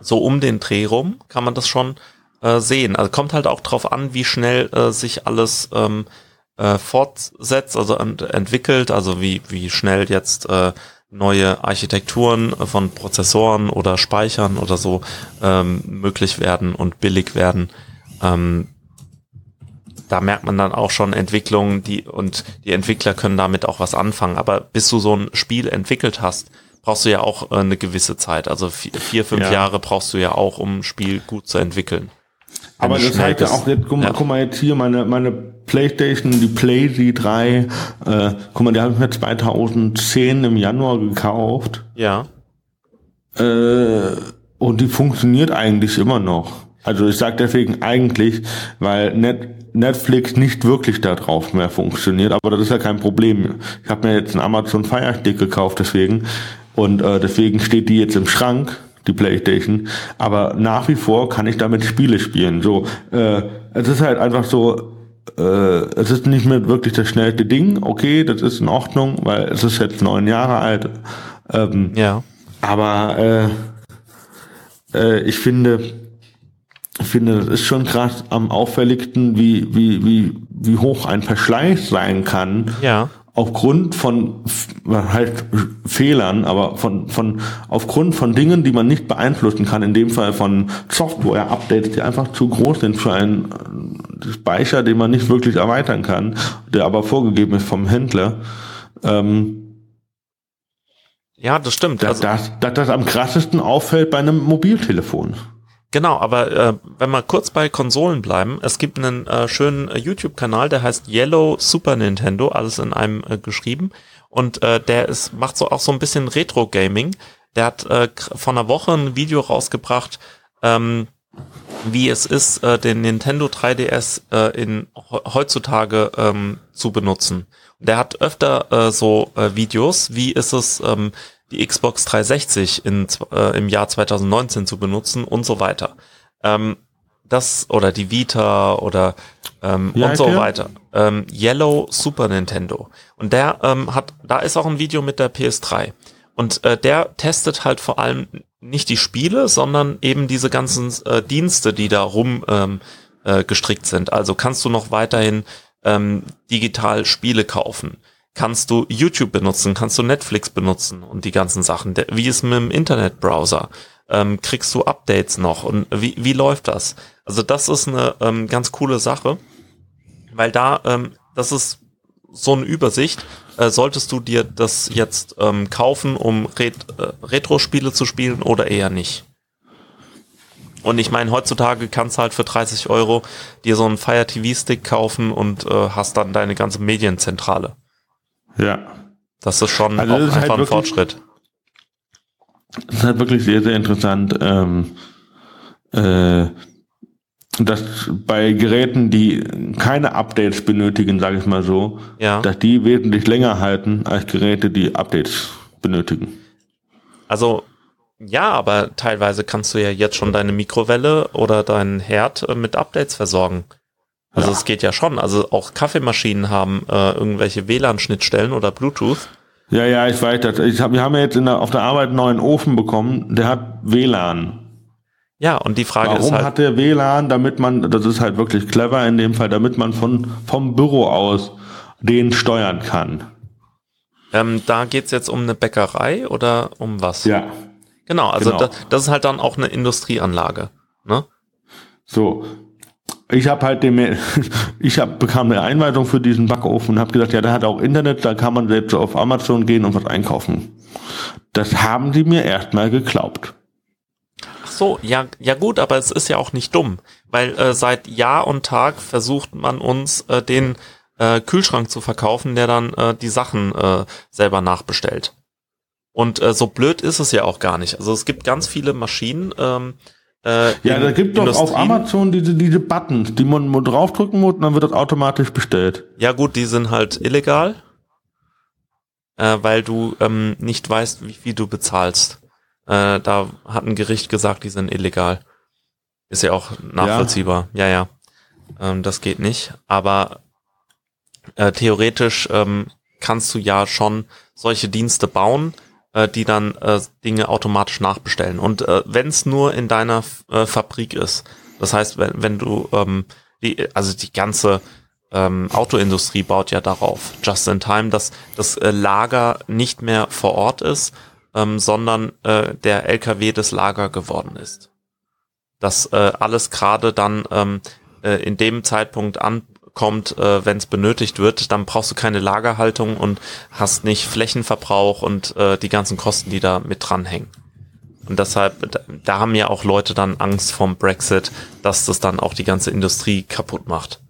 S1: so um den Dreh rum kann man das schon äh, sehen. Also kommt halt auch drauf an, wie schnell äh, sich alles ähm, äh, fortsetzt, also ent entwickelt, also wie, wie schnell jetzt äh, neue Architekturen von Prozessoren oder Speichern oder so ähm, möglich werden und billig werden. Ähm, da merkt man dann auch schon Entwicklungen, die und die Entwickler können damit auch was anfangen. Aber bis du so ein Spiel entwickelt hast, brauchst du ja auch äh, eine gewisse Zeit. Also vier, vier fünf ja. Jahre brauchst du ja auch, um ein Spiel gut zu entwickeln.
S2: Aber das heißt ja auch, jetzt, guck, mal, ja. guck mal jetzt hier, meine, meine Playstation, die PlayZ 3, äh, guck mal, die habe ich mir 2010 im Januar gekauft.
S1: Ja.
S2: Äh, und die funktioniert eigentlich immer noch. Also ich sage deswegen eigentlich, weil Net Netflix nicht wirklich da drauf mehr funktioniert, aber das ist ja kein Problem. Ich habe mir jetzt einen Amazon Fire Stick gekauft deswegen und äh, deswegen steht die jetzt im Schrank, die PlayStation, aber nach wie vor kann ich damit Spiele spielen. So, äh, es ist halt einfach so, äh, es ist nicht mehr wirklich das schnellste Ding. Okay, das ist in Ordnung, weil es ist jetzt neun Jahre alt. Ähm,
S1: ja.
S2: Aber äh, äh, ich finde, ich finde, das ist schon krass am auffälligsten, wie, wie, wie, wie hoch ein Verschleiß sein kann.
S1: Ja.
S2: Aufgrund von halt Fehlern, aber von, von, aufgrund von Dingen, die man nicht beeinflussen kann, in dem Fall von Software-Updates, die einfach zu groß sind für einen Speicher, den man nicht wirklich erweitern kann, der aber vorgegeben ist vom Händler. Ähm,
S1: ja, das stimmt.
S2: Dass, also, das, dass das am krassesten auffällt bei einem Mobiltelefon.
S1: Genau, aber äh, wenn wir kurz bei Konsolen bleiben, es gibt einen äh, schönen äh, YouTube-Kanal, der heißt Yellow Super Nintendo, alles in einem äh, geschrieben. Und äh, der ist, macht so auch so ein bisschen Retro-Gaming. Der hat äh, vor einer Woche ein Video rausgebracht, ähm, wie es ist, äh, den Nintendo 3DS äh, in heutzutage ähm, zu benutzen. Der hat öfter äh, so äh, Videos, wie ist es, ähm, die Xbox 360 in, äh, im Jahr 2019 zu benutzen und so weiter. Ähm, das oder die Vita oder ähm, ja, und so weiter. Ähm, Yellow Super Nintendo. Und der ähm, hat, da ist auch ein Video mit der PS3. Und äh, der testet halt vor allem nicht die Spiele, sondern eben diese ganzen äh, Dienste, die da rum ähm, äh, gestrickt sind. Also kannst du noch weiterhin ähm, digital Spiele kaufen kannst du YouTube benutzen, kannst du Netflix benutzen und die ganzen Sachen. Wie ist mit dem Internetbrowser? Ähm, kriegst du Updates noch und wie, wie läuft das? Also das ist eine ähm, ganz coole Sache, weil da, ähm, das ist so eine Übersicht. Äh, solltest du dir das jetzt ähm, kaufen, um Ret äh, Retro-Spiele zu spielen oder eher nicht? Und ich meine, heutzutage kannst du halt für 30 Euro dir so einen Fire TV Stick kaufen und äh, hast dann deine ganze Medienzentrale.
S2: Ja.
S1: Das ist schon also das ist einfach halt wirklich, ein Fortschritt.
S2: Das ist halt wirklich sehr, sehr interessant, ähm, äh, dass bei Geräten, die keine Updates benötigen, sage ich mal so,
S1: ja.
S2: dass die wesentlich länger halten als Geräte, die Updates benötigen.
S1: Also ja, aber teilweise kannst du ja jetzt schon deine Mikrowelle oder deinen Herd äh, mit Updates versorgen. Also ja. es geht ja schon. Also auch Kaffeemaschinen haben äh, irgendwelche WLAN-Schnittstellen oder Bluetooth.
S2: Ja, ja, ich weiß das. Ich hab, wir haben ja jetzt der, auf der Arbeit einen neuen Ofen bekommen, der hat WLAN.
S1: Ja, und die Frage
S2: Warum
S1: ist halt.
S2: Warum hat der WLAN, damit man, das ist halt wirklich clever in dem Fall, damit man von, vom Büro aus den steuern kann.
S1: Ähm, da geht's jetzt um eine Bäckerei oder um was?
S2: Ja.
S1: Genau, also genau. Das, das ist halt dann auch eine Industrieanlage. Ne?
S2: So, ich habe halt dem, (laughs) ich hab, bekam eine Einweisung für diesen Backofen und habe gesagt, ja, der hat auch Internet, da kann man selbst auf Amazon gehen und was einkaufen. Das haben die mir erstmal geglaubt.
S1: Ach so, ja, ja gut, aber es ist ja auch nicht dumm, weil äh, seit Jahr und Tag versucht man uns äh, den äh, Kühlschrank zu verkaufen, der dann äh, die Sachen äh, selber nachbestellt. Und äh, so blöd ist es ja auch gar nicht. Also es gibt ganz viele Maschinen, ähm,
S2: äh, ja, da gibt doch auf Amazon diese, diese Buttons, die man draufdrücken muss und dann wird das automatisch bestellt.
S1: Ja gut, die sind halt illegal, äh, weil du ähm, nicht weißt, wie viel du bezahlst. Äh, da hat ein Gericht gesagt, die sind illegal. Ist ja auch nachvollziehbar. Ja, ja. ja. Ähm, das geht nicht. Aber äh, theoretisch ähm, kannst du ja schon solche Dienste bauen, äh, die dann äh, Dinge automatisch nachbestellen. Und äh, wenn es nur in deiner äh, Fabrik ist, das heißt, wenn, wenn du ähm, die, also die ganze ähm, Autoindustrie baut ja darauf, just in time, dass das äh, Lager nicht mehr vor Ort ist, ähm, sondern äh, der LKW des Lager geworden ist. Dass äh, alles gerade dann ähm, äh, in dem Zeitpunkt an kommt, äh, wenn es benötigt wird, dann brauchst du keine Lagerhaltung und hast nicht Flächenverbrauch und äh, die ganzen Kosten, die da mit dranhängen. Und deshalb, da, haben ja auch Leute dann Angst vom Brexit, dass das dann auch die ganze Industrie kaputt macht.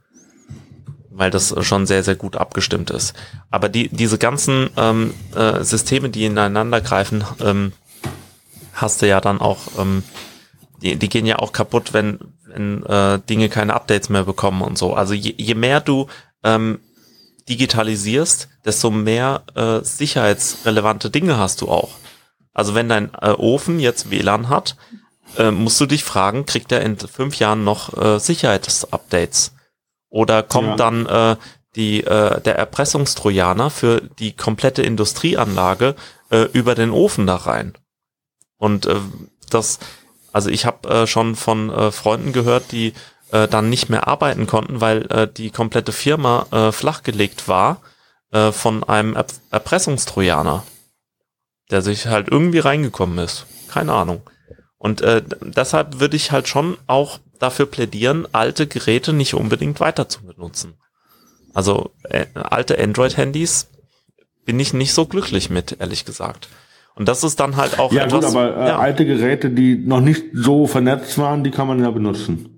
S1: Weil das schon sehr, sehr gut abgestimmt ist. Aber die, diese ganzen ähm, äh, Systeme, die ineinander greifen, ähm, hast du ja dann auch, ähm, die, die gehen ja auch kaputt, wenn, wenn äh, Dinge keine Updates mehr bekommen und so. Also je, je mehr du ähm, digitalisierst, desto mehr äh, sicherheitsrelevante Dinge hast du auch. Also wenn dein äh, Ofen jetzt WLAN hat, äh, musst du dich fragen, kriegt er in fünf Jahren noch äh, Sicherheitsupdates? Oder kommt ja. dann äh, die, äh, der Erpressungstrojaner für die komplette Industrieanlage äh, über den Ofen da rein? Und äh, das, also ich habe äh, schon von äh, Freunden gehört, die äh, dann nicht mehr arbeiten konnten, weil äh, die komplette Firma äh, flachgelegt war äh, von einem er Erpressungstrojaner der sich halt irgendwie reingekommen ist. Keine Ahnung. Und äh, deshalb würde ich halt schon auch dafür plädieren, alte Geräte nicht unbedingt weiter zu benutzen. Also äh, alte Android-Handys bin ich nicht so glücklich mit, ehrlich gesagt. Und das ist dann halt auch
S2: ja, etwas. Gut, aber äh, ja. alte Geräte, die noch nicht so vernetzt waren, die kann man ja benutzen.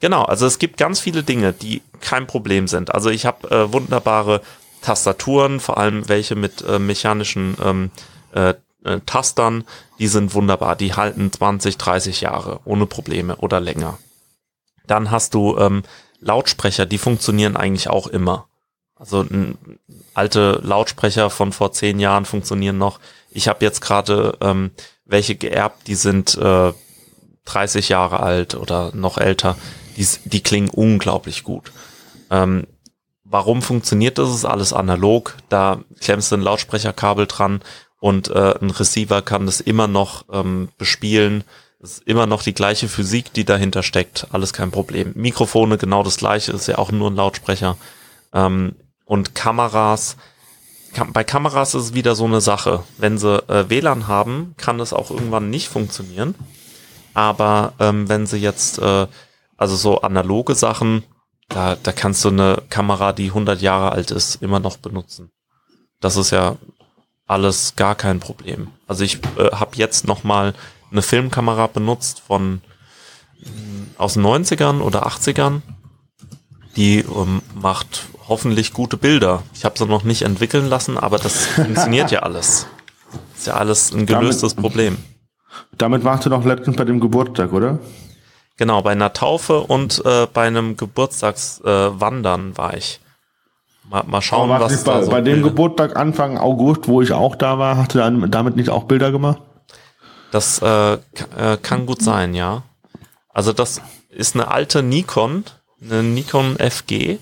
S1: Genau, also es gibt ganz viele Dinge, die kein Problem sind. Also ich habe äh, wunderbare Tastaturen, vor allem welche mit äh, mechanischen ähm, äh, äh, Tastern, die sind wunderbar. Die halten 20, 30 Jahre ohne Probleme oder länger. Dann hast du ähm, Lautsprecher, die funktionieren eigentlich auch immer. Also n, alte Lautsprecher von vor zehn Jahren funktionieren noch. Ich habe jetzt gerade ähm, welche geerbt, die sind äh, 30 Jahre alt oder noch älter. Die, die klingen unglaublich gut. Ähm, warum funktioniert das? Ist alles analog. Da klemmst du ein Lautsprecherkabel dran und äh, ein Receiver kann das immer noch ähm, bespielen. Es ist immer noch die gleiche Physik, die dahinter steckt. Alles kein Problem. Mikrofone genau das gleiche, ist ja auch nur ein Lautsprecher. Ähm, und Kameras, kam, bei Kameras ist es wieder so eine Sache. Wenn sie äh, WLAN haben, kann das auch irgendwann nicht funktionieren. Aber ähm, wenn sie jetzt, äh, also so analoge Sachen, da, da kannst du eine Kamera, die 100 Jahre alt ist, immer noch benutzen. Das ist ja alles gar kein Problem. Also ich äh, habe jetzt noch mal eine Filmkamera benutzt von äh, aus den 90ern oder 80ern. Die ähm, macht hoffentlich gute Bilder. Ich habe sie noch nicht entwickeln lassen, aber das (laughs) funktioniert ja alles. Ist ja alles ein gelöstes
S2: damit,
S1: Problem.
S2: Damit warst du doch letztens bei dem Geburtstag, oder?
S1: Genau, bei einer Taufe und äh, bei einem Geburtstagswandern äh, war ich. Mal, mal schauen, was
S2: nicht, bei, so bei dem Geburtstag Anfang August, wo ich auch da war, hast du damit nicht auch Bilder gemacht?
S1: Das äh, äh, kann gut sein, ja. Also das ist eine alte Nikon, eine Nikon FG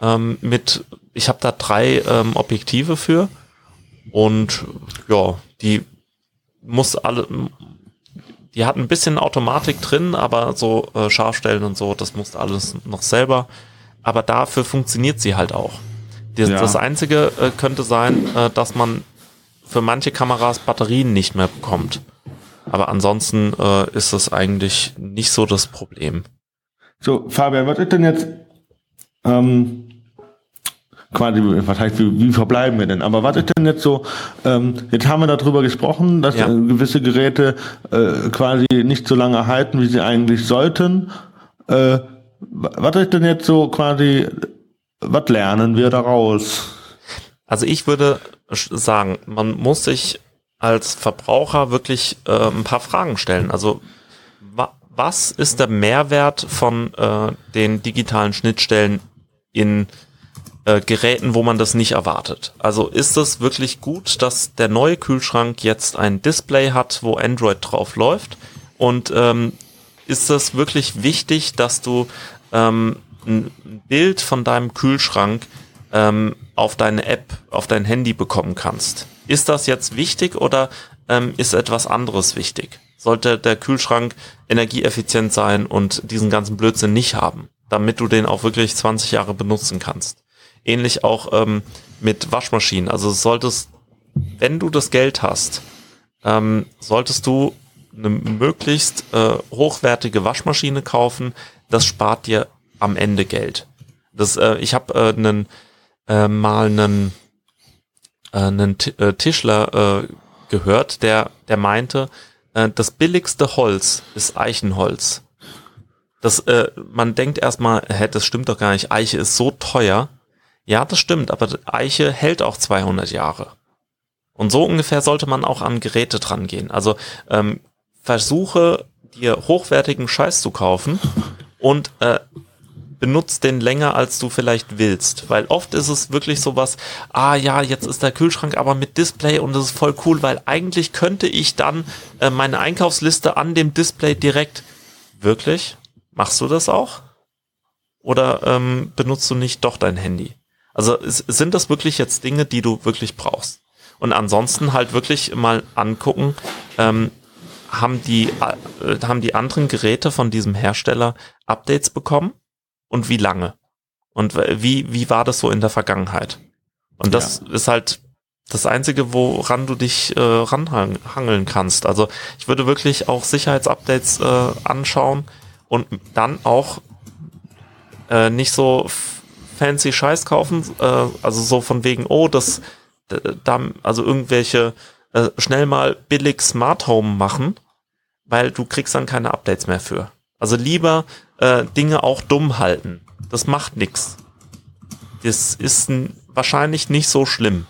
S1: ähm, mit, ich habe da drei ähm, Objektive für und ja, die muss alle, die hat ein bisschen Automatik drin, aber so äh, Scharfstellen und so, das musste alles noch selber. Aber dafür funktioniert sie halt auch. Das, ja. das Einzige äh, könnte sein, äh, dass man für manche Kameras Batterien nicht mehr bekommt. Aber ansonsten äh, ist das eigentlich nicht so das Problem.
S2: So, Fabian, was ist denn jetzt ähm, quasi, was heißt, wie, wie verbleiben wir denn? Aber was ist denn jetzt so, ähm, jetzt haben wir darüber gesprochen, dass ja. äh, gewisse Geräte äh, quasi nicht so lange halten, wie sie eigentlich sollten. Äh, was ist denn jetzt so quasi was lernen wir daraus?
S1: Also ich würde sagen, man muss sich als Verbraucher wirklich äh, ein paar Fragen stellen. Also wa was ist der Mehrwert von äh, den digitalen Schnittstellen in äh, Geräten, wo man das nicht erwartet? Also ist es wirklich gut, dass der neue Kühlschrank jetzt ein Display hat, wo Android drauf läuft? Und ähm, ist es wirklich wichtig, dass du ähm, ein Bild von deinem Kühlschrank ähm, auf deine App, auf dein Handy bekommen kannst. Ist das jetzt wichtig oder ähm, ist etwas anderes wichtig? Sollte der Kühlschrank energieeffizient sein und diesen ganzen Blödsinn nicht haben, damit du den auch wirklich 20 Jahre benutzen kannst? Ähnlich auch ähm, mit Waschmaschinen. Also solltest, wenn du das Geld hast, ähm, solltest du eine möglichst äh, hochwertige Waschmaschine kaufen. Das spart dir am Ende Geld. Das, äh, ich habe äh, einen, äh, mal einen, äh, einen äh, Tischler äh, gehört, der, der meinte, äh, das billigste Holz ist Eichenholz. Das, äh, man denkt erstmal, hä, das stimmt doch gar nicht, Eiche ist so teuer. Ja, das stimmt, aber Eiche hält auch 200 Jahre. Und so ungefähr sollte man auch an Geräte dran gehen. Also ähm, versuche dir hochwertigen Scheiß zu kaufen und äh, benutzt den länger, als du vielleicht willst. Weil oft ist es wirklich sowas, ah ja, jetzt ist der Kühlschrank aber mit Display und das ist voll cool, weil eigentlich könnte ich dann äh, meine Einkaufsliste an dem Display direkt. Wirklich? Machst du das auch? Oder ähm, benutzt du nicht doch dein Handy? Also sind das wirklich jetzt Dinge, die du wirklich brauchst? Und ansonsten halt wirklich mal angucken, ähm, haben die, äh, haben die anderen Geräte von diesem Hersteller Updates bekommen und wie lange? Und wie, wie war das so in der Vergangenheit? Und das ja. ist halt das Einzige, woran du dich äh, ranhangeln kannst. Also ich würde wirklich auch Sicherheitsupdates äh, anschauen und dann auch äh, nicht so fancy Scheiß kaufen, äh, also so von wegen, oh, das, da, also irgendwelche äh, schnell mal billig Smart Home machen, weil du kriegst dann keine Updates mehr für. Also lieber äh, Dinge auch dumm halten. Das macht nix. Das ist wahrscheinlich nicht so schlimm.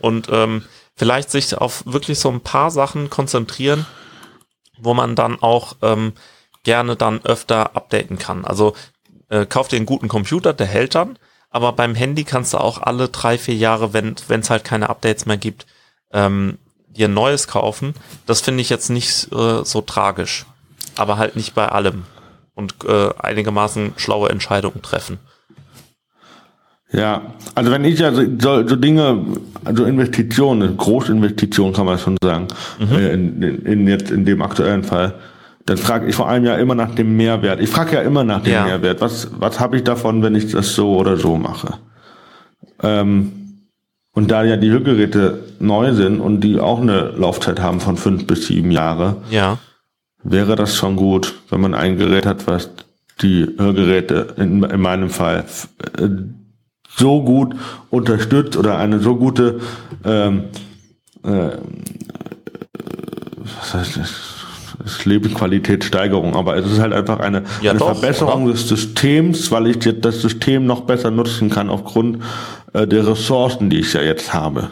S1: Und ähm, vielleicht sich auf wirklich so ein paar Sachen konzentrieren, wo man dann auch ähm, gerne dann öfter updaten kann. Also äh, kauf dir einen guten Computer, der hält dann, aber beim Handy kannst du auch alle drei, vier Jahre, wenn es halt keine Updates mehr gibt, ähm, dir ein neues kaufen. Das finde ich jetzt nicht äh, so tragisch aber halt nicht bei allem und äh, einigermaßen schlaue Entscheidungen treffen.
S2: Ja, also wenn ich also so, so Dinge, also Investitionen, Großinvestitionen kann man schon sagen, mhm. äh, in, in, in, jetzt in dem aktuellen Fall, dann frage ich vor allem ja immer nach dem Mehrwert. Ich frage ja immer nach dem ja. Mehrwert. Was, was habe ich davon, wenn ich das so oder so mache? Ähm, und da ja die Hörgeräte neu sind und die auch eine Laufzeit haben von fünf bis sieben Jahre,
S1: ja
S2: wäre das schon gut, wenn man ein Gerät hat, was die Hörgeräte in, in meinem Fall äh, so gut unterstützt oder eine so gute ähm, äh, was heißt das? das Lebensqualitätssteigerung, aber es ist halt einfach eine, ja, eine doch, Verbesserung oder? des Systems, weil ich jetzt das System noch besser nutzen kann aufgrund äh, der Ressourcen, die ich ja jetzt habe.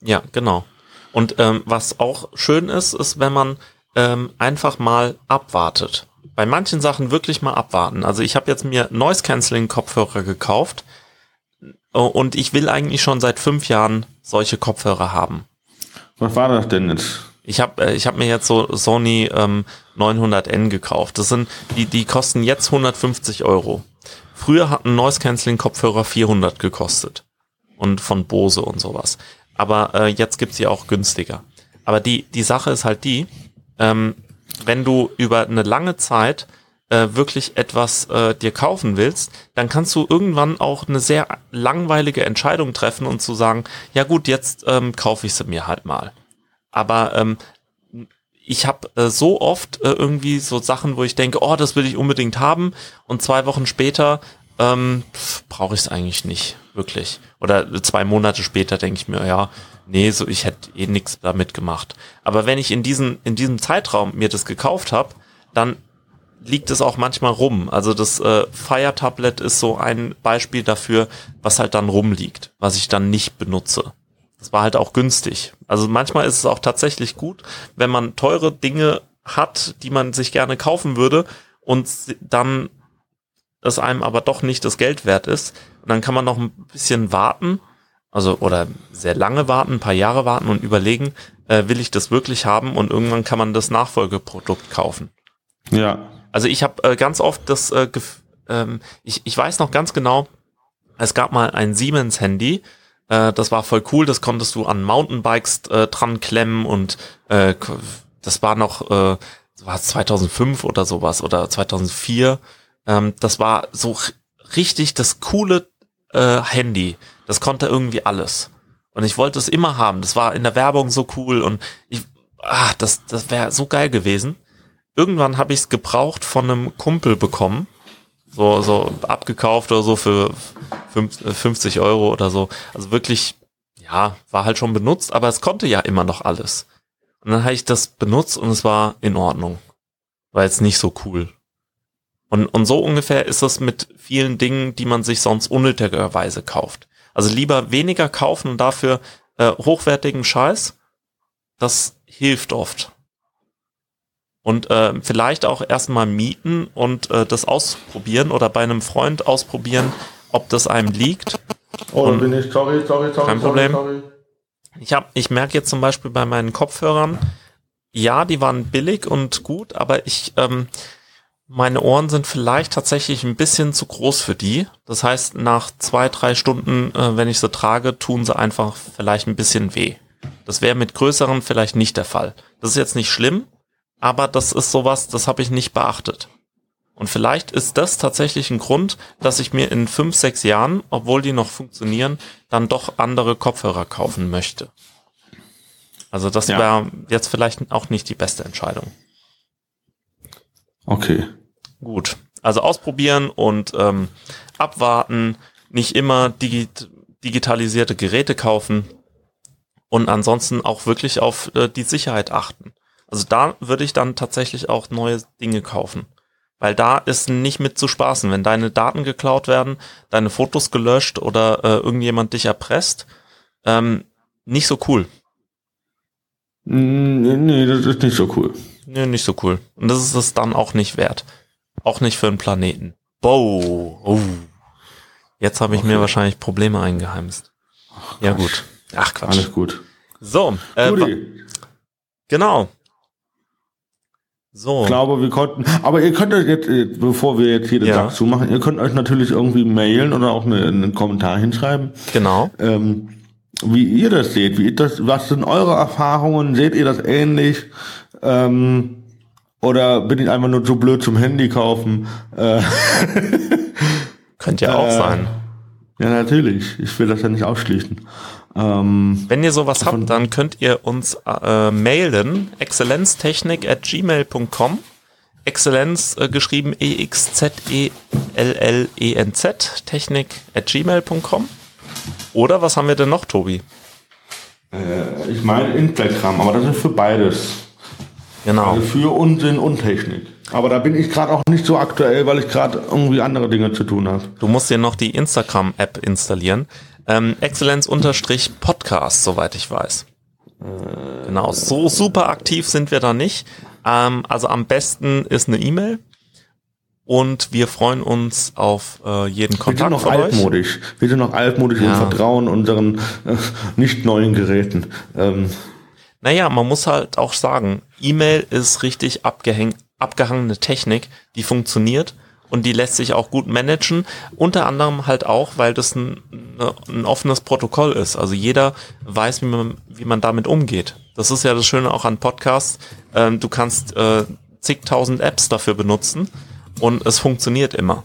S1: Ja, genau. Und ähm, was auch schön ist, ist, wenn man ähm, einfach mal abwartet. Bei manchen Sachen wirklich mal abwarten. Also ich habe jetzt mir Noise Cancelling Kopfhörer gekauft und ich will eigentlich schon seit fünf Jahren solche Kopfhörer haben.
S2: Was war das denn jetzt?
S1: Ich habe äh, ich hab mir jetzt so Sony ähm, 900N gekauft. Das sind die die kosten jetzt 150 Euro. Früher hatten Noise Cancelling Kopfhörer 400 gekostet und von Bose und sowas. Aber äh, jetzt gibt's sie auch günstiger. Aber die die Sache ist halt die, ähm, wenn du über eine lange Zeit äh, wirklich etwas äh, dir kaufen willst, dann kannst du irgendwann auch eine sehr langweilige Entscheidung treffen und zu sagen, ja gut, jetzt ähm, kaufe ich sie mir halt mal. Aber ähm, ich habe äh, so oft äh, irgendwie so Sachen, wo ich denke, oh, das will ich unbedingt haben und zwei Wochen später ähm, brauche ich es eigentlich nicht wirklich. Oder zwei Monate später denke ich mir, ja, nee, so ich hätte eh nichts damit gemacht. Aber wenn ich in diesem in diesem Zeitraum mir das gekauft habe, dann liegt es auch manchmal rum. Also das äh, Fire Tablet ist so ein Beispiel dafür, was halt dann rumliegt, was ich dann nicht benutze. Das war halt auch günstig. Also manchmal ist es auch tatsächlich gut, wenn man teure Dinge hat, die man sich gerne kaufen würde und dann es einem aber doch nicht das Geld wert ist. Und dann kann man noch ein bisschen warten also oder sehr lange warten, ein paar Jahre warten und überlegen, äh, will ich das wirklich haben und irgendwann kann man das Nachfolgeprodukt kaufen.
S2: Ja.
S1: Also ich habe äh, ganz oft das, äh, ähm, ich, ich weiß noch ganz genau, es gab mal ein Siemens-Handy, äh, das war voll cool, das konntest du an Mountainbikes äh, dran klemmen und äh, das war noch, äh, war 2005 oder sowas oder 2004. Ähm, das war so richtig das coole äh, Handy. Das konnte irgendwie alles. Und ich wollte es immer haben. Das war in der Werbung so cool und ich, ah, das, das wäre so geil gewesen. Irgendwann habe ich es gebraucht von einem Kumpel bekommen So, so abgekauft oder so für 50 Euro oder so. Also wirklich, ja, war halt schon benutzt, aber es konnte ja immer noch alles. Und dann habe ich das benutzt und es war in Ordnung. War jetzt nicht so cool. Und, und so ungefähr ist es mit vielen Dingen, die man sich sonst unnötigerweise kauft. Also lieber weniger kaufen und dafür äh, hochwertigen Scheiß. Das hilft oft. Und äh, vielleicht auch erstmal mieten und äh, das ausprobieren oder bei einem Freund ausprobieren, ob das einem liegt.
S2: Oh, und bin ich, sorry, sorry, sorry.
S1: Kein Problem.
S2: Sorry, sorry.
S1: Ich, hab, ich merke jetzt zum Beispiel bei meinen Kopfhörern, ja, die waren billig und gut, aber ich, ähm, meine Ohren sind vielleicht tatsächlich ein bisschen zu groß für die. Das heißt, nach zwei, drei Stunden, äh, wenn ich sie trage, tun sie einfach vielleicht ein bisschen weh. Das wäre mit größeren vielleicht nicht der Fall. Das ist jetzt nicht schlimm, aber das ist sowas, das habe ich nicht beachtet. Und vielleicht ist das tatsächlich ein Grund, dass ich mir in fünf, sechs Jahren, obwohl die noch funktionieren, dann doch andere Kopfhörer kaufen möchte. Also das ja. wäre jetzt vielleicht auch nicht die beste Entscheidung.
S2: Okay.
S1: Gut. Also ausprobieren und ähm, abwarten, nicht immer digi digitalisierte Geräte kaufen und ansonsten auch wirklich auf äh, die Sicherheit achten. Also da würde ich dann tatsächlich auch neue Dinge kaufen. Weil da ist nicht mit zu spaßen. Wenn deine Daten geklaut werden, deine Fotos gelöscht oder äh, irgendjemand dich erpresst, ähm, nicht so cool.
S2: Nee, nee, das ist nicht so cool.
S1: Nee, nicht so cool. Und das ist es dann auch nicht wert. Auch nicht für einen Planeten. Bow. Oh. Jetzt habe ich okay. mir wahrscheinlich Probleme eingeheimst. Ach, ja gut.
S2: Ach Quatsch. Alles gut.
S1: So. Äh, genau.
S2: So. Ich glaube, wir konnten, aber ihr könnt euch jetzt, äh, bevor wir jetzt hier den ja. Tag zumachen, ihr könnt euch natürlich irgendwie mailen oder auch eine, einen Kommentar hinschreiben.
S1: Genau.
S2: Ähm, wie ihr das seht, wie das, was sind eure Erfahrungen? Seht ihr das ähnlich? Ähm, oder bin ich einfach nur zu blöd zum Handy kaufen? Äh, (laughs)
S1: Könnte ja auch äh, sein.
S2: Ja, natürlich. Ich will das ja nicht ausschließen.
S1: Ähm, Wenn ihr sowas habt, dann könnt ihr uns äh, mailen, exzellenztechnik at gmail.com. Exzellenz äh, geschrieben E-X-Z-E-L-L-E-N-Z, Technik at gmail.com. Oder was haben wir denn noch, Tobi?
S2: Äh, ich meine Instagram, aber das ist für beides.
S1: Genau.
S2: Also für Unsinn und Technik. Aber da bin ich gerade auch nicht so aktuell, weil ich gerade irgendwie andere Dinge zu tun habe.
S1: Du musst dir noch die Instagram-App installieren. Ähm, Exzellenz-Podcast, soweit ich weiß. Genau, so super aktiv sind wir da nicht. Ähm, also am besten ist eine E-Mail und wir freuen uns auf äh, jeden Kontakt
S2: wir sind noch altmodisch. Euch. Wir sind noch altmodisch ja. und vertrauen unseren äh, nicht neuen Geräten. Ähm.
S1: Naja, man muss halt auch sagen, E-Mail ist richtig abgehäng abgehangene Technik, die funktioniert und die lässt sich auch gut managen. Unter anderem halt auch, weil das ein, ein offenes Protokoll ist. Also jeder weiß, wie man, wie man damit umgeht. Das ist ja das Schöne auch an Podcasts. Ähm, du kannst äh, zigtausend Apps dafür benutzen und es funktioniert immer.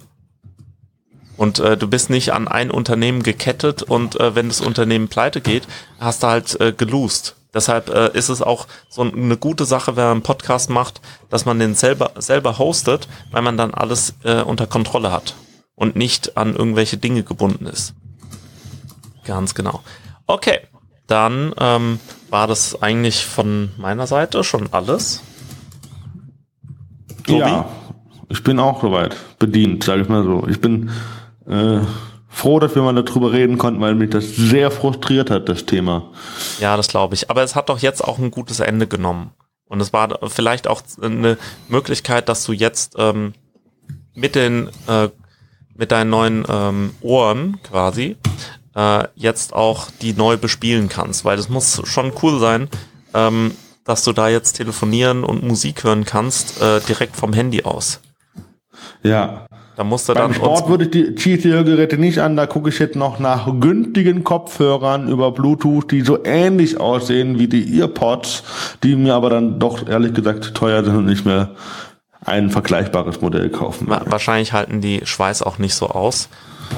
S1: Und äh, du bist nicht an ein Unternehmen gekettet und äh, wenn das Unternehmen pleite geht, hast du halt äh, gelost. Deshalb äh, ist es auch so eine gute Sache, wenn man einen Podcast macht, dass man den selber, selber hostet, weil man dann alles äh, unter Kontrolle hat und nicht an irgendwelche Dinge gebunden ist. Ganz genau. Okay, dann ähm, war das eigentlich von meiner Seite schon alles.
S2: Tobi? Ja, ich bin auch soweit bedient, sage ich mal so. Ich bin äh, froh, dass wir mal darüber reden konnten, weil mich das sehr frustriert hat, das Thema.
S1: Ja, das glaube ich. Aber es hat doch jetzt auch ein gutes Ende genommen. Und es war vielleicht auch eine Möglichkeit, dass du jetzt ähm, mit den äh, mit deinen neuen ähm, Ohren quasi äh, jetzt auch die neu bespielen kannst, weil das muss schon cool sein, ähm, dass du da jetzt telefonieren und Musik hören kannst äh, direkt vom Handy aus.
S2: Ja.
S1: Da musst du
S2: Beim
S1: dann
S2: Sport würde ich die Cheat-Geräte nicht an, da gucke ich jetzt noch nach günstigen Kopfhörern über Bluetooth, die so ähnlich aussehen wie die Earpods, die mir aber dann doch ehrlich gesagt teuer sind und nicht mehr ein vergleichbares Modell kaufen.
S1: Wahrscheinlich halten die Schweiß auch nicht so aus.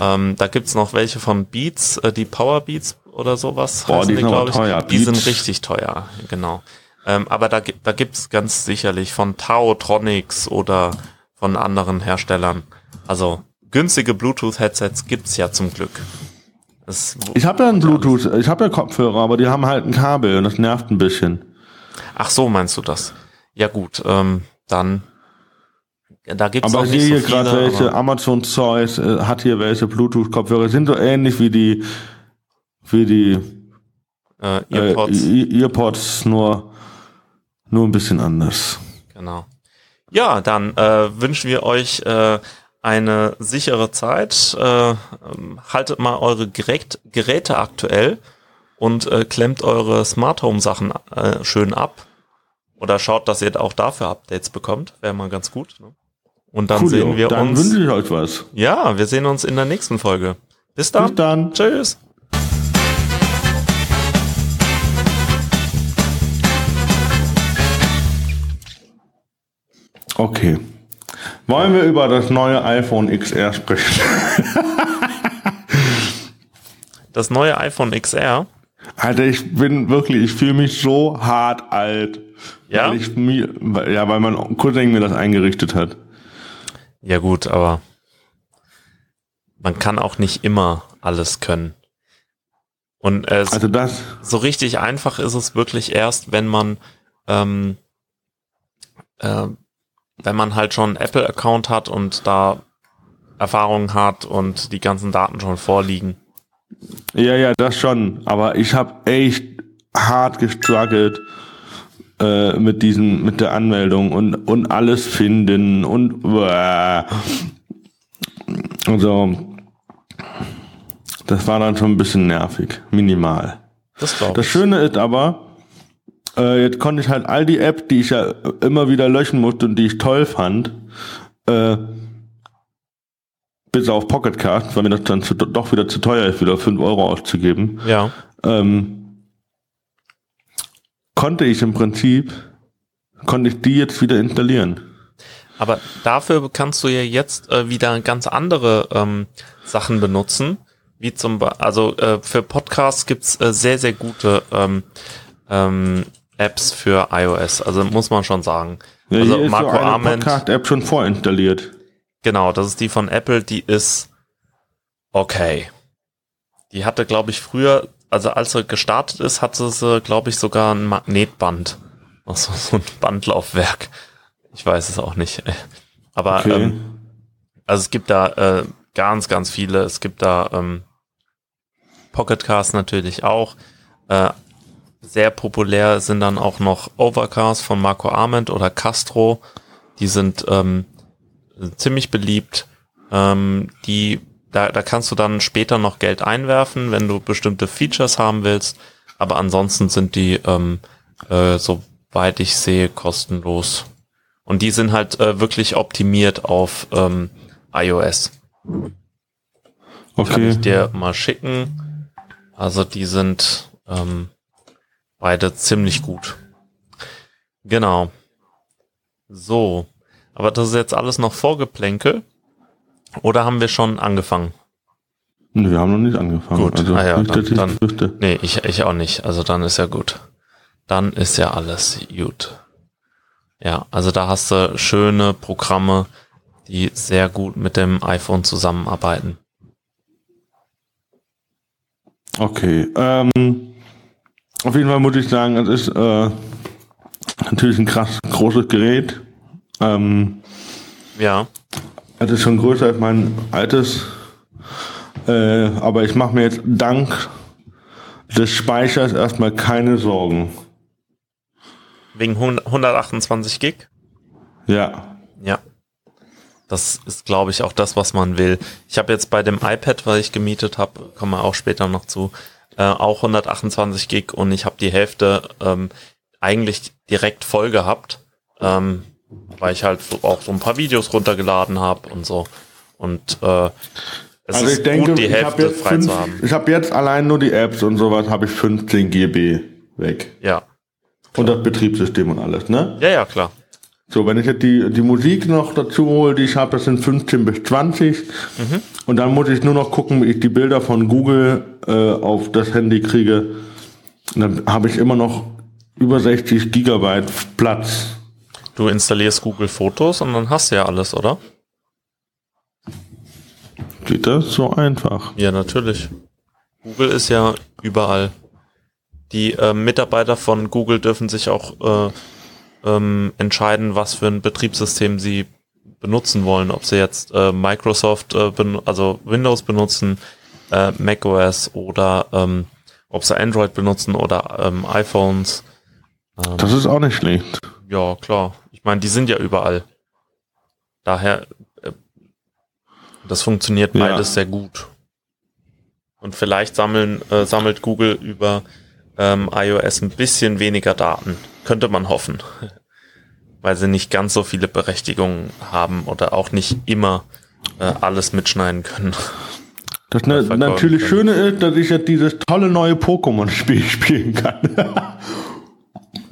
S1: Ähm, da gibt's noch welche von Beats, äh, die Power Beats oder sowas.
S2: Boah, die, die sind aber teuer.
S1: Die Beats. sind richtig teuer, genau. Ähm, aber da, da gibt's ganz sicherlich von Tau, Tronics oder von anderen Herstellern Also günstige Bluetooth-Headsets gibt's ja zum Glück.
S2: Das, ich habe ja ein Bluetooth, ich habe ja Kopfhörer, aber die haben halt ein Kabel und das nervt ein bisschen.
S1: Ach so, meinst du das? Ja gut, ähm, dann
S2: da gibt's aber auch nicht hier so gerade welche Amazon Zeus äh, hat hier welche Bluetooth Kopfhörer sind so ähnlich wie die wie die äh, Earpods. Äh, Earpods nur nur ein bisschen anders.
S1: Genau. Ja, dann äh, wünschen wir euch äh, eine sichere Zeit. Äh, haltet mal eure Gerät, Geräte aktuell und äh, klemmt eure Smart Home Sachen äh, schön ab. Oder schaut, dass ihr auch dafür Updates bekommt. Wäre mal ganz gut. Ne? Und dann cool, sehen wir
S2: dann
S1: uns.
S2: Dann wünsche ich euch was.
S1: Ja, wir sehen uns in der nächsten Folge. Bis dann.
S2: Bis dann.
S1: Tschüss.
S2: Okay. Wollen wir über das neue iPhone XR sprechen? (laughs)
S1: das neue iPhone XR?
S2: Alter, ich bin wirklich, ich fühle mich so hart alt.
S1: Ja?
S2: Weil ich ja, weil mein Cousin mir das eingerichtet hat.
S1: Ja gut, aber man kann auch nicht immer alles können. Und es
S2: also das
S1: so richtig einfach ist es wirklich erst, wenn man ähm, äh, wenn man halt schon einen Apple-Account hat und da Erfahrungen hat und die ganzen Daten schon vorliegen.
S2: Ja, ja, das schon. Aber ich habe echt hart gestruggelt äh, mit diesen, mit der Anmeldung und und alles finden und äh, also das war dann schon ein bisschen nervig, minimal.
S1: Das,
S2: das Schöne ist aber, äh, jetzt konnte ich halt all die Apps, die ich ja immer wieder löschen musste und die ich toll fand, äh, bis auf Pocketcast, weil mir das dann zu, doch wieder zu teuer ist, wieder 5 Euro auszugeben.
S1: Ja.
S2: Ähm, konnte ich im Prinzip, konnte ich die jetzt wieder installieren.
S1: Aber dafür kannst du ja jetzt äh, wieder ganz andere ähm, Sachen benutzen, wie zum Beispiel, also äh, für Podcasts gibt's äh, sehr, sehr gute ähm, ähm, Apps für iOS. Also muss man schon sagen.
S2: Ja, also Marco ist so Arment. Podcast-App schon vorinstalliert.
S1: Genau, das ist die von Apple, die ist okay. Die hatte, glaube ich, früher, also als sie gestartet ist, hatte sie, glaube ich, sogar ein Magnetband. Also so ein Bandlaufwerk. Ich weiß es auch nicht. Aber okay. ähm, also es gibt da äh, ganz, ganz viele. Es gibt da ähm, Pocketcast natürlich auch. Äh, sehr populär sind dann auch noch Overcast von Marco Arment oder Castro. Die sind ähm, ziemlich beliebt. Ähm, die, da, da kannst du dann später noch Geld einwerfen, wenn du bestimmte Features haben willst. Aber ansonsten sind die, ähm, äh, soweit ich sehe, kostenlos. Und die sind halt äh, wirklich optimiert auf ähm, iOS. Okay. Kann ich dir mal schicken. Also die sind ähm, Beide ziemlich gut. Genau. So. Aber das ist jetzt alles noch Vorgeplänkel. Oder haben wir schon angefangen?
S2: Nee, wir haben noch nicht angefangen.
S1: Gut, also, ah ja, dann, dann, nee, ich, ich auch nicht. Also dann ist ja gut. Dann ist ja alles gut. Ja, also da hast du schöne Programme, die sehr gut mit dem iPhone zusammenarbeiten.
S2: Okay. Ähm, auf jeden Fall muss ich sagen, es ist äh, natürlich ein krass großes Gerät. Ähm,
S1: ja.
S2: Es ist schon größer als mein altes. Äh, aber ich mache mir jetzt dank des Speichers erstmal keine Sorgen.
S1: Wegen 128 Gig?
S2: Ja.
S1: Ja. Das ist, glaube ich, auch das, was man will. Ich habe jetzt bei dem iPad, was ich gemietet habe, kommen wir auch später noch zu, äh, auch 128 Gig und ich habe die Hälfte ähm, eigentlich direkt voll gehabt, ähm, weil ich halt so auch so ein paar Videos runtergeladen habe und so. Und äh,
S2: es also ist denke, gut, die Hälfte frei fünf, zu haben. Ich habe jetzt allein nur die Apps und sowas, habe ich 15 GB weg.
S1: Ja. Klar.
S2: Und das Betriebssystem und alles, ne?
S1: Ja, ja, klar.
S2: So, wenn ich jetzt die, die Musik noch dazu hole, die ich habe, das sind 15 bis 20. Mhm. Und dann muss ich nur noch gucken, wie ich die Bilder von Google äh, auf das Handy kriege. Dann habe ich immer noch über 60 Gigabyte Platz.
S1: Du installierst Google Fotos und dann hast du ja alles, oder?
S2: Geht das so einfach?
S1: Ja, natürlich. Google ist ja überall. Die äh, Mitarbeiter von Google dürfen sich auch äh, ähm, entscheiden, was für ein Betriebssystem sie benutzen wollen. Ob sie jetzt äh, Microsoft, äh, also Windows benutzen, äh, macOS oder ähm, ob sie Android benutzen oder ähm, iPhones.
S2: Ähm, das ist auch nicht schlecht.
S1: Ja, klar. Ich meine, die sind ja überall. Daher, äh, das funktioniert beides ja. sehr gut. Und vielleicht sammeln, äh, sammelt Google über ähm, iOS ein bisschen weniger Daten. Könnte man hoffen. (laughs) Weil sie nicht ganz so viele Berechtigungen haben oder auch nicht immer äh, alles mitschneiden können. (laughs)
S2: Das ne, natürlich können. Schöne ist, dass ich jetzt dieses tolle neue Pokémon-Spiel (laughs) spielen kann.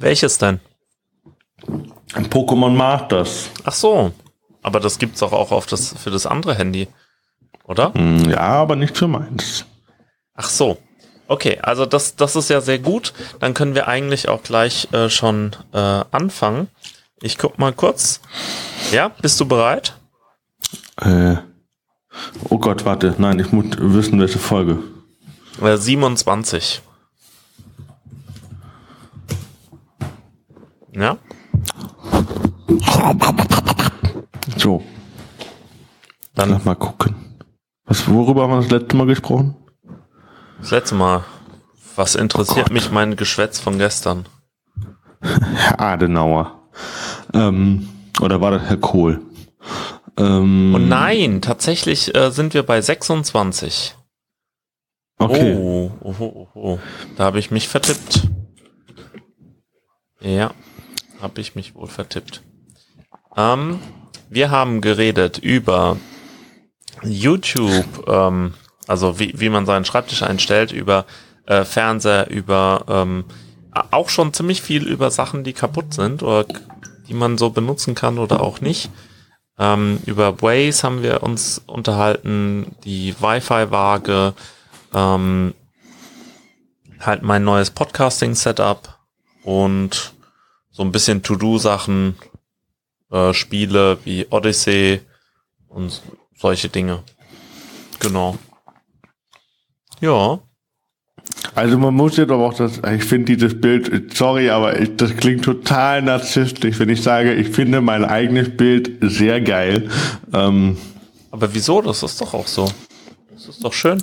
S1: Welches denn?
S2: Pokémon Masters.
S1: Ach so. Aber das gibt's auch, auch auf das, für das andere Handy. Oder?
S2: Hm, ja, aber nicht für meins.
S1: Ach so. Okay, also das, das ist ja sehr gut. Dann können wir eigentlich auch gleich äh, schon äh, anfangen. Ich guck mal kurz. Ja, bist du bereit?
S2: Äh, oh Gott, warte. Nein, ich muss wissen, welche Folge.
S1: Äh, 27. Ja?
S2: So. Dann Lass mal gucken. Was, worüber haben wir das letzte Mal gesprochen?
S1: Das letzte Mal. Was interessiert oh mich mein Geschwätz von gestern? (laughs)
S2: Herr Adenauer. Ähm, oder war das Herr Kohl?
S1: Ähm, oh nein, tatsächlich äh, sind wir bei 26.
S2: Okay.
S1: Oh, oh, oh, oh. Da habe ich mich vertippt. Ja, habe ich mich wohl vertippt. Ähm, wir haben geredet über YouTube, ähm, also wie, wie man seinen Schreibtisch einstellt, über äh, Fernseher, über ähm, auch schon ziemlich viel über Sachen, die kaputt sind oder die man so benutzen kann oder auch nicht. Ähm, über Waze haben wir uns unterhalten, die Wi-Fi-Waage, ähm, halt mein neues Podcasting-Setup und so ein bisschen To-Do-Sachen, äh, Spiele wie Odyssey und solche Dinge. Genau. Ja.
S2: Also man muss jetzt aber auch das, ich finde dieses Bild, sorry, aber ich, das klingt total narzisstisch, wenn ich sage, ich finde mein eigenes Bild sehr geil. Ähm,
S1: aber wieso? Das ist doch auch so. Das ist doch schön.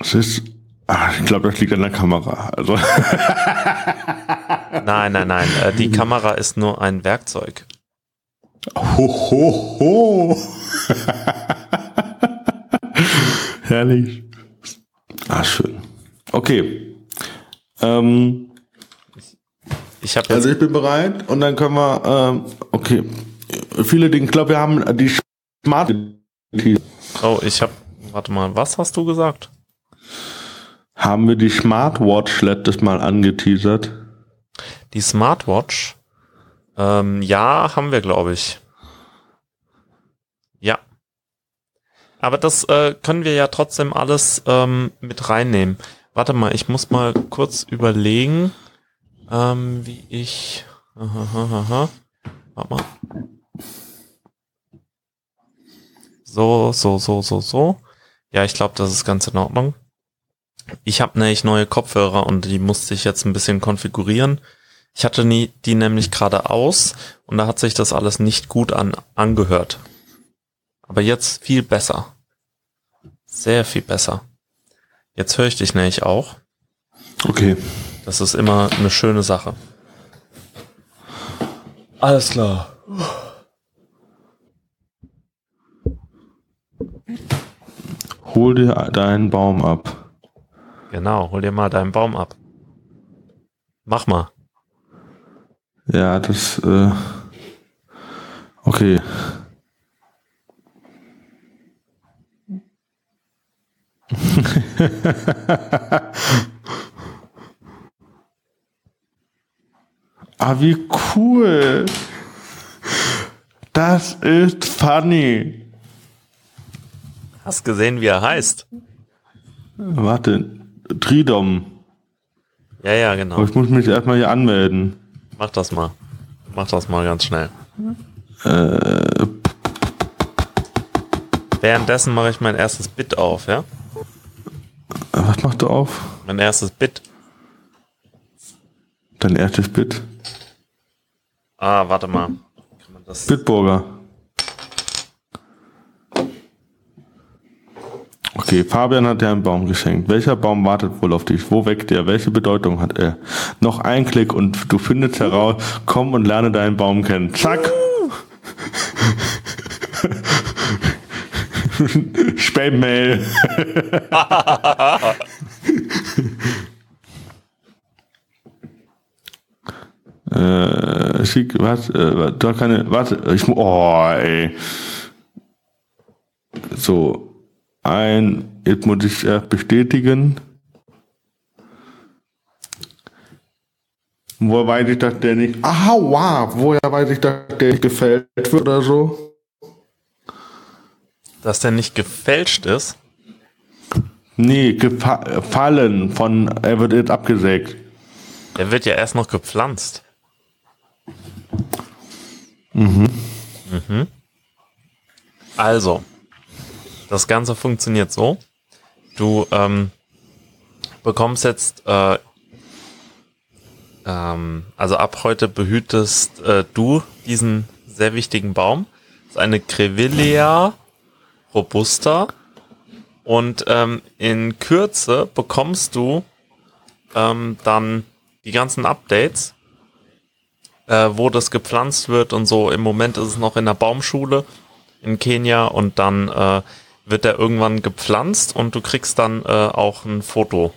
S2: Es ist, ach, ich glaube, das liegt an der Kamera. Also. (laughs)
S1: nein, nein, nein. Äh, die Kamera ist nur ein Werkzeug.
S2: Ho, ho, ho. (laughs) Herrlich. Ah, schön. Okay. Ähm,
S1: ich habe
S2: also ich bin bereit und dann können wir ähm, okay viele Dinge. Ich glaube, wir haben die Smart.
S1: Oh, ich habe. Warte mal, was hast du gesagt?
S2: Haben wir die Smartwatch letztes Mal angeteasert?
S1: Die Smartwatch? Ähm, ja, haben wir, glaube ich. Ja. Aber das äh, können wir ja trotzdem alles ähm, mit reinnehmen. Warte mal, ich muss mal kurz überlegen, ähm, wie ich. Aha, aha, aha. Warte mal. So, so, so, so, so. Ja, ich glaube, das ist ganz in Ordnung. Ich habe nämlich neue Kopfhörer und die musste ich jetzt ein bisschen konfigurieren. Ich hatte nie, die nämlich gerade aus und da hat sich das alles nicht gut an, angehört. Aber jetzt viel besser. Sehr viel besser. Jetzt höre ich dich nämlich auch.
S2: Okay.
S1: Das ist immer eine schöne Sache.
S2: Alles klar. Hol dir deinen Baum ab.
S1: Genau, hol dir mal deinen Baum ab. Mach mal.
S2: Ja, das. Äh, okay. (laughs) ah, wie cool. Das ist funny.
S1: Hast gesehen, wie er heißt?
S2: Warte, Tridom.
S1: Ja, ja, genau.
S2: Aber ich muss mich erstmal hier anmelden.
S1: Mach das mal. Mach das mal ganz schnell.
S2: Äh,
S1: Währenddessen mache ich mein erstes Bit auf, ja?
S2: Was machst du auf?
S1: Mein erstes Bit.
S2: Dein erstes Bit?
S1: Ah, warte mal. Kann
S2: man das Bitburger. Okay, Fabian hat dir einen Baum geschenkt. Welcher Baum wartet wohl auf dich? Wo weckt er? Welche Bedeutung hat er? Noch ein Klick und du findest heraus, komm und lerne deinen Baum kennen. Zack! (laughs) (laughs) Spam-Mail. (laughs) äh, schick, was, äh, hast keine, warte, ich, oh, ey. So, ein, jetzt muss ich äh, bestätigen. Woher weiß ich, dass der nicht. Aha, wow, woher weiß ich, dass der nicht gefällt wird oder so?
S1: Dass der nicht gefälscht ist?
S2: Nee, gefallen von, er wird jetzt abgesägt.
S1: Er wird ja erst noch gepflanzt.
S2: Mhm.
S1: Mhm. Also, das Ganze funktioniert so. Du ähm, bekommst jetzt, äh, ähm, also ab heute behütest äh, du diesen sehr wichtigen Baum. Das ist eine Crevillea robusta. Und ähm, in Kürze bekommst du ähm, dann die ganzen Updates, äh, wo das gepflanzt wird und so. Im Moment ist es noch in der Baumschule in Kenia und dann äh, wird er irgendwann gepflanzt und du kriegst dann äh, auch ein Foto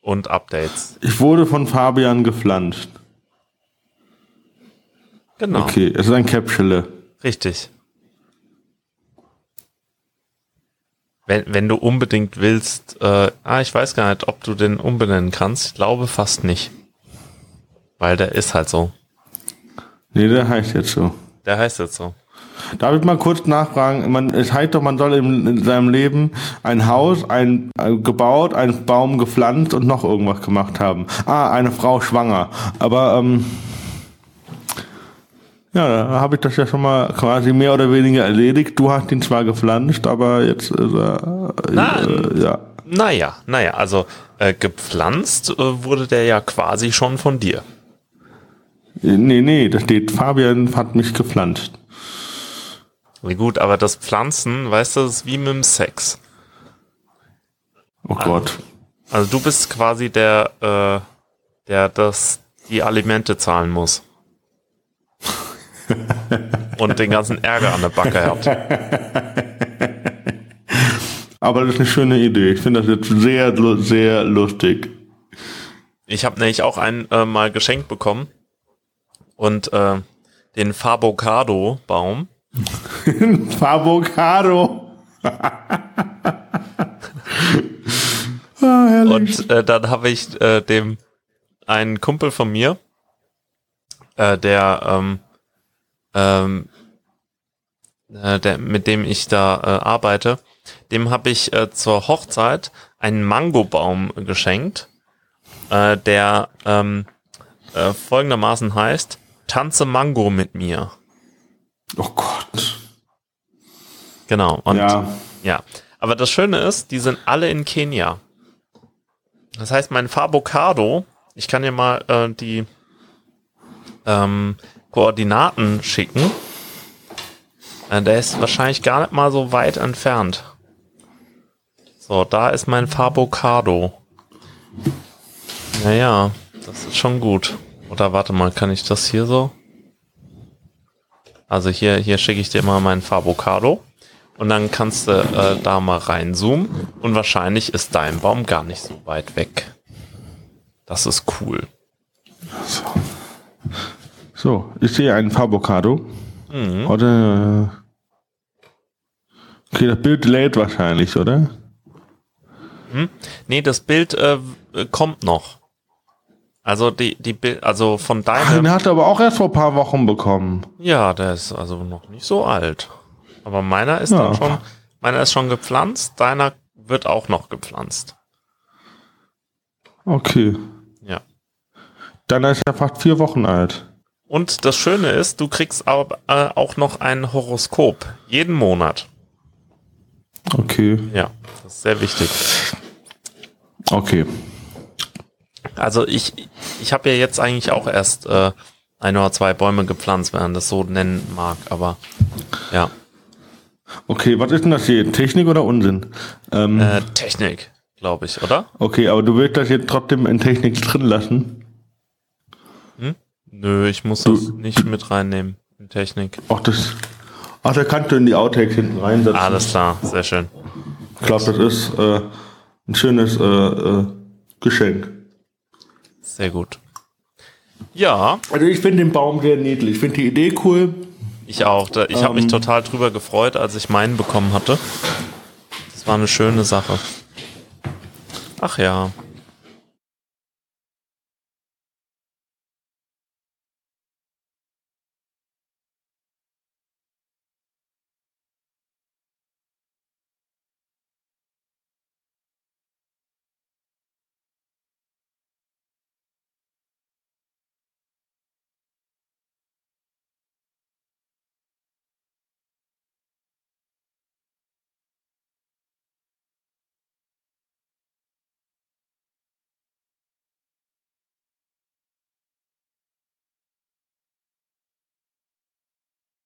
S1: und Updates.
S2: Ich wurde von Fabian gepflanzt.
S1: Genau.
S2: Okay, es ist ein Capsule.
S1: Richtig. Wenn, wenn du unbedingt willst, äh, ah, ich weiß gar nicht, ob du den umbenennen kannst. Ich glaube fast nicht. Weil der ist halt so.
S2: Nee, der heißt jetzt so.
S1: Der heißt jetzt so.
S2: Darf ich mal kurz nachfragen? Man, es heißt doch, man soll in, in seinem Leben ein Haus ein, ein, gebaut, einen Baum gepflanzt und noch irgendwas gemacht haben. Ah, eine Frau schwanger. Aber ähm, ja, da habe ich das ja schon mal quasi mehr oder weniger erledigt. Du hast ihn zwar gepflanzt, aber jetzt ist er,
S1: äh, ja. Naja, naja, also äh, gepflanzt äh, wurde der ja quasi schon von dir.
S2: Nee, nee, da steht, Fabian hat mich gepflanzt.
S1: Wie gut, aber das Pflanzen, weißt du, das ist wie mit dem Sex.
S2: Oh Gott.
S1: Also, also du bist quasi der, äh, der das, die Alimente zahlen muss. Und den ganzen Ärger an der Backe hat.
S2: Aber das ist eine schöne Idee. Ich finde das jetzt sehr, sehr lustig.
S1: Ich habe nämlich auch einen äh, mal geschenkt bekommen. Und äh, den Fabocado-Baum. (laughs)
S2: Favocado.
S1: ah, und äh, dann habe ich äh, dem einen Kumpel von mir, äh, der, ähm, ähm, äh, der, mit dem ich da äh, arbeite, dem habe ich äh, zur Hochzeit einen Mangobaum geschenkt, äh, der ähm, äh, folgendermaßen heißt: Tanze Mango mit mir.
S2: Oh Gott.
S1: Genau. Und ja. ja. Aber das Schöne ist, die sind alle in Kenia. Das heißt, mein Fabocado, ich kann dir mal äh, die ähm, Koordinaten schicken. Äh, der ist wahrscheinlich gar nicht mal so weit entfernt. So, da ist mein Fabocado. Naja, das ist schon gut. Oder warte mal, kann ich das hier so? Also hier, hier schicke ich dir mal meinen Fabocado und dann kannst du äh, da mal reinzoomen und wahrscheinlich ist dein Baum gar nicht so weit weg. Das ist cool.
S2: So, so ich sehe einen Fabocado. Mhm. Oder okay, das Bild lädt wahrscheinlich, oder?
S1: Hm? Nee, das Bild äh, kommt noch. Also die, die, also von deinem. Ach,
S2: den hat er aber auch erst vor ein paar Wochen bekommen.
S1: Ja, der ist also noch nicht so alt. Aber meiner ist ja. dann schon, meiner ist schon gepflanzt, deiner wird auch noch gepflanzt.
S2: Okay.
S1: Ja.
S2: Dann ist er fast vier Wochen alt.
S1: Und das Schöne ist, du kriegst auch, äh, auch noch ein Horoskop. Jeden Monat.
S2: Okay.
S1: Ja, das ist sehr wichtig.
S2: Okay.
S1: Also ich, ich habe ja jetzt eigentlich auch erst äh, ein oder zwei Bäume gepflanzt, wenn man das so nennen mag, aber ja.
S2: Okay, was ist denn das hier? Technik oder Unsinn? Ähm,
S1: Äh, Technik, glaube ich, oder?
S2: okay, aber du willst das jetzt trotzdem in Technik drin lassen?
S1: Nö, ich muss
S2: Du-
S1: das nicht mit reinnehmen in Technik.
S2: Ach, das. Ach, da kannst du in die Outtakes hinten reinsetzen.
S1: Alles klar, sehr schön.
S2: Ich glaube, das ist äh, ein schönes äh, äh, Geschenk.
S1: Sehr gut. Ja,
S2: Also ich finde den Baum sehr niedlich. Ich finde die Idee cool.
S1: ich auch. Da- Ich habe mich
S2: Ähm.
S1: total drüber gefreut, als ich meinen bekommen hatte. Das war eine schöne Sache. Ach ja.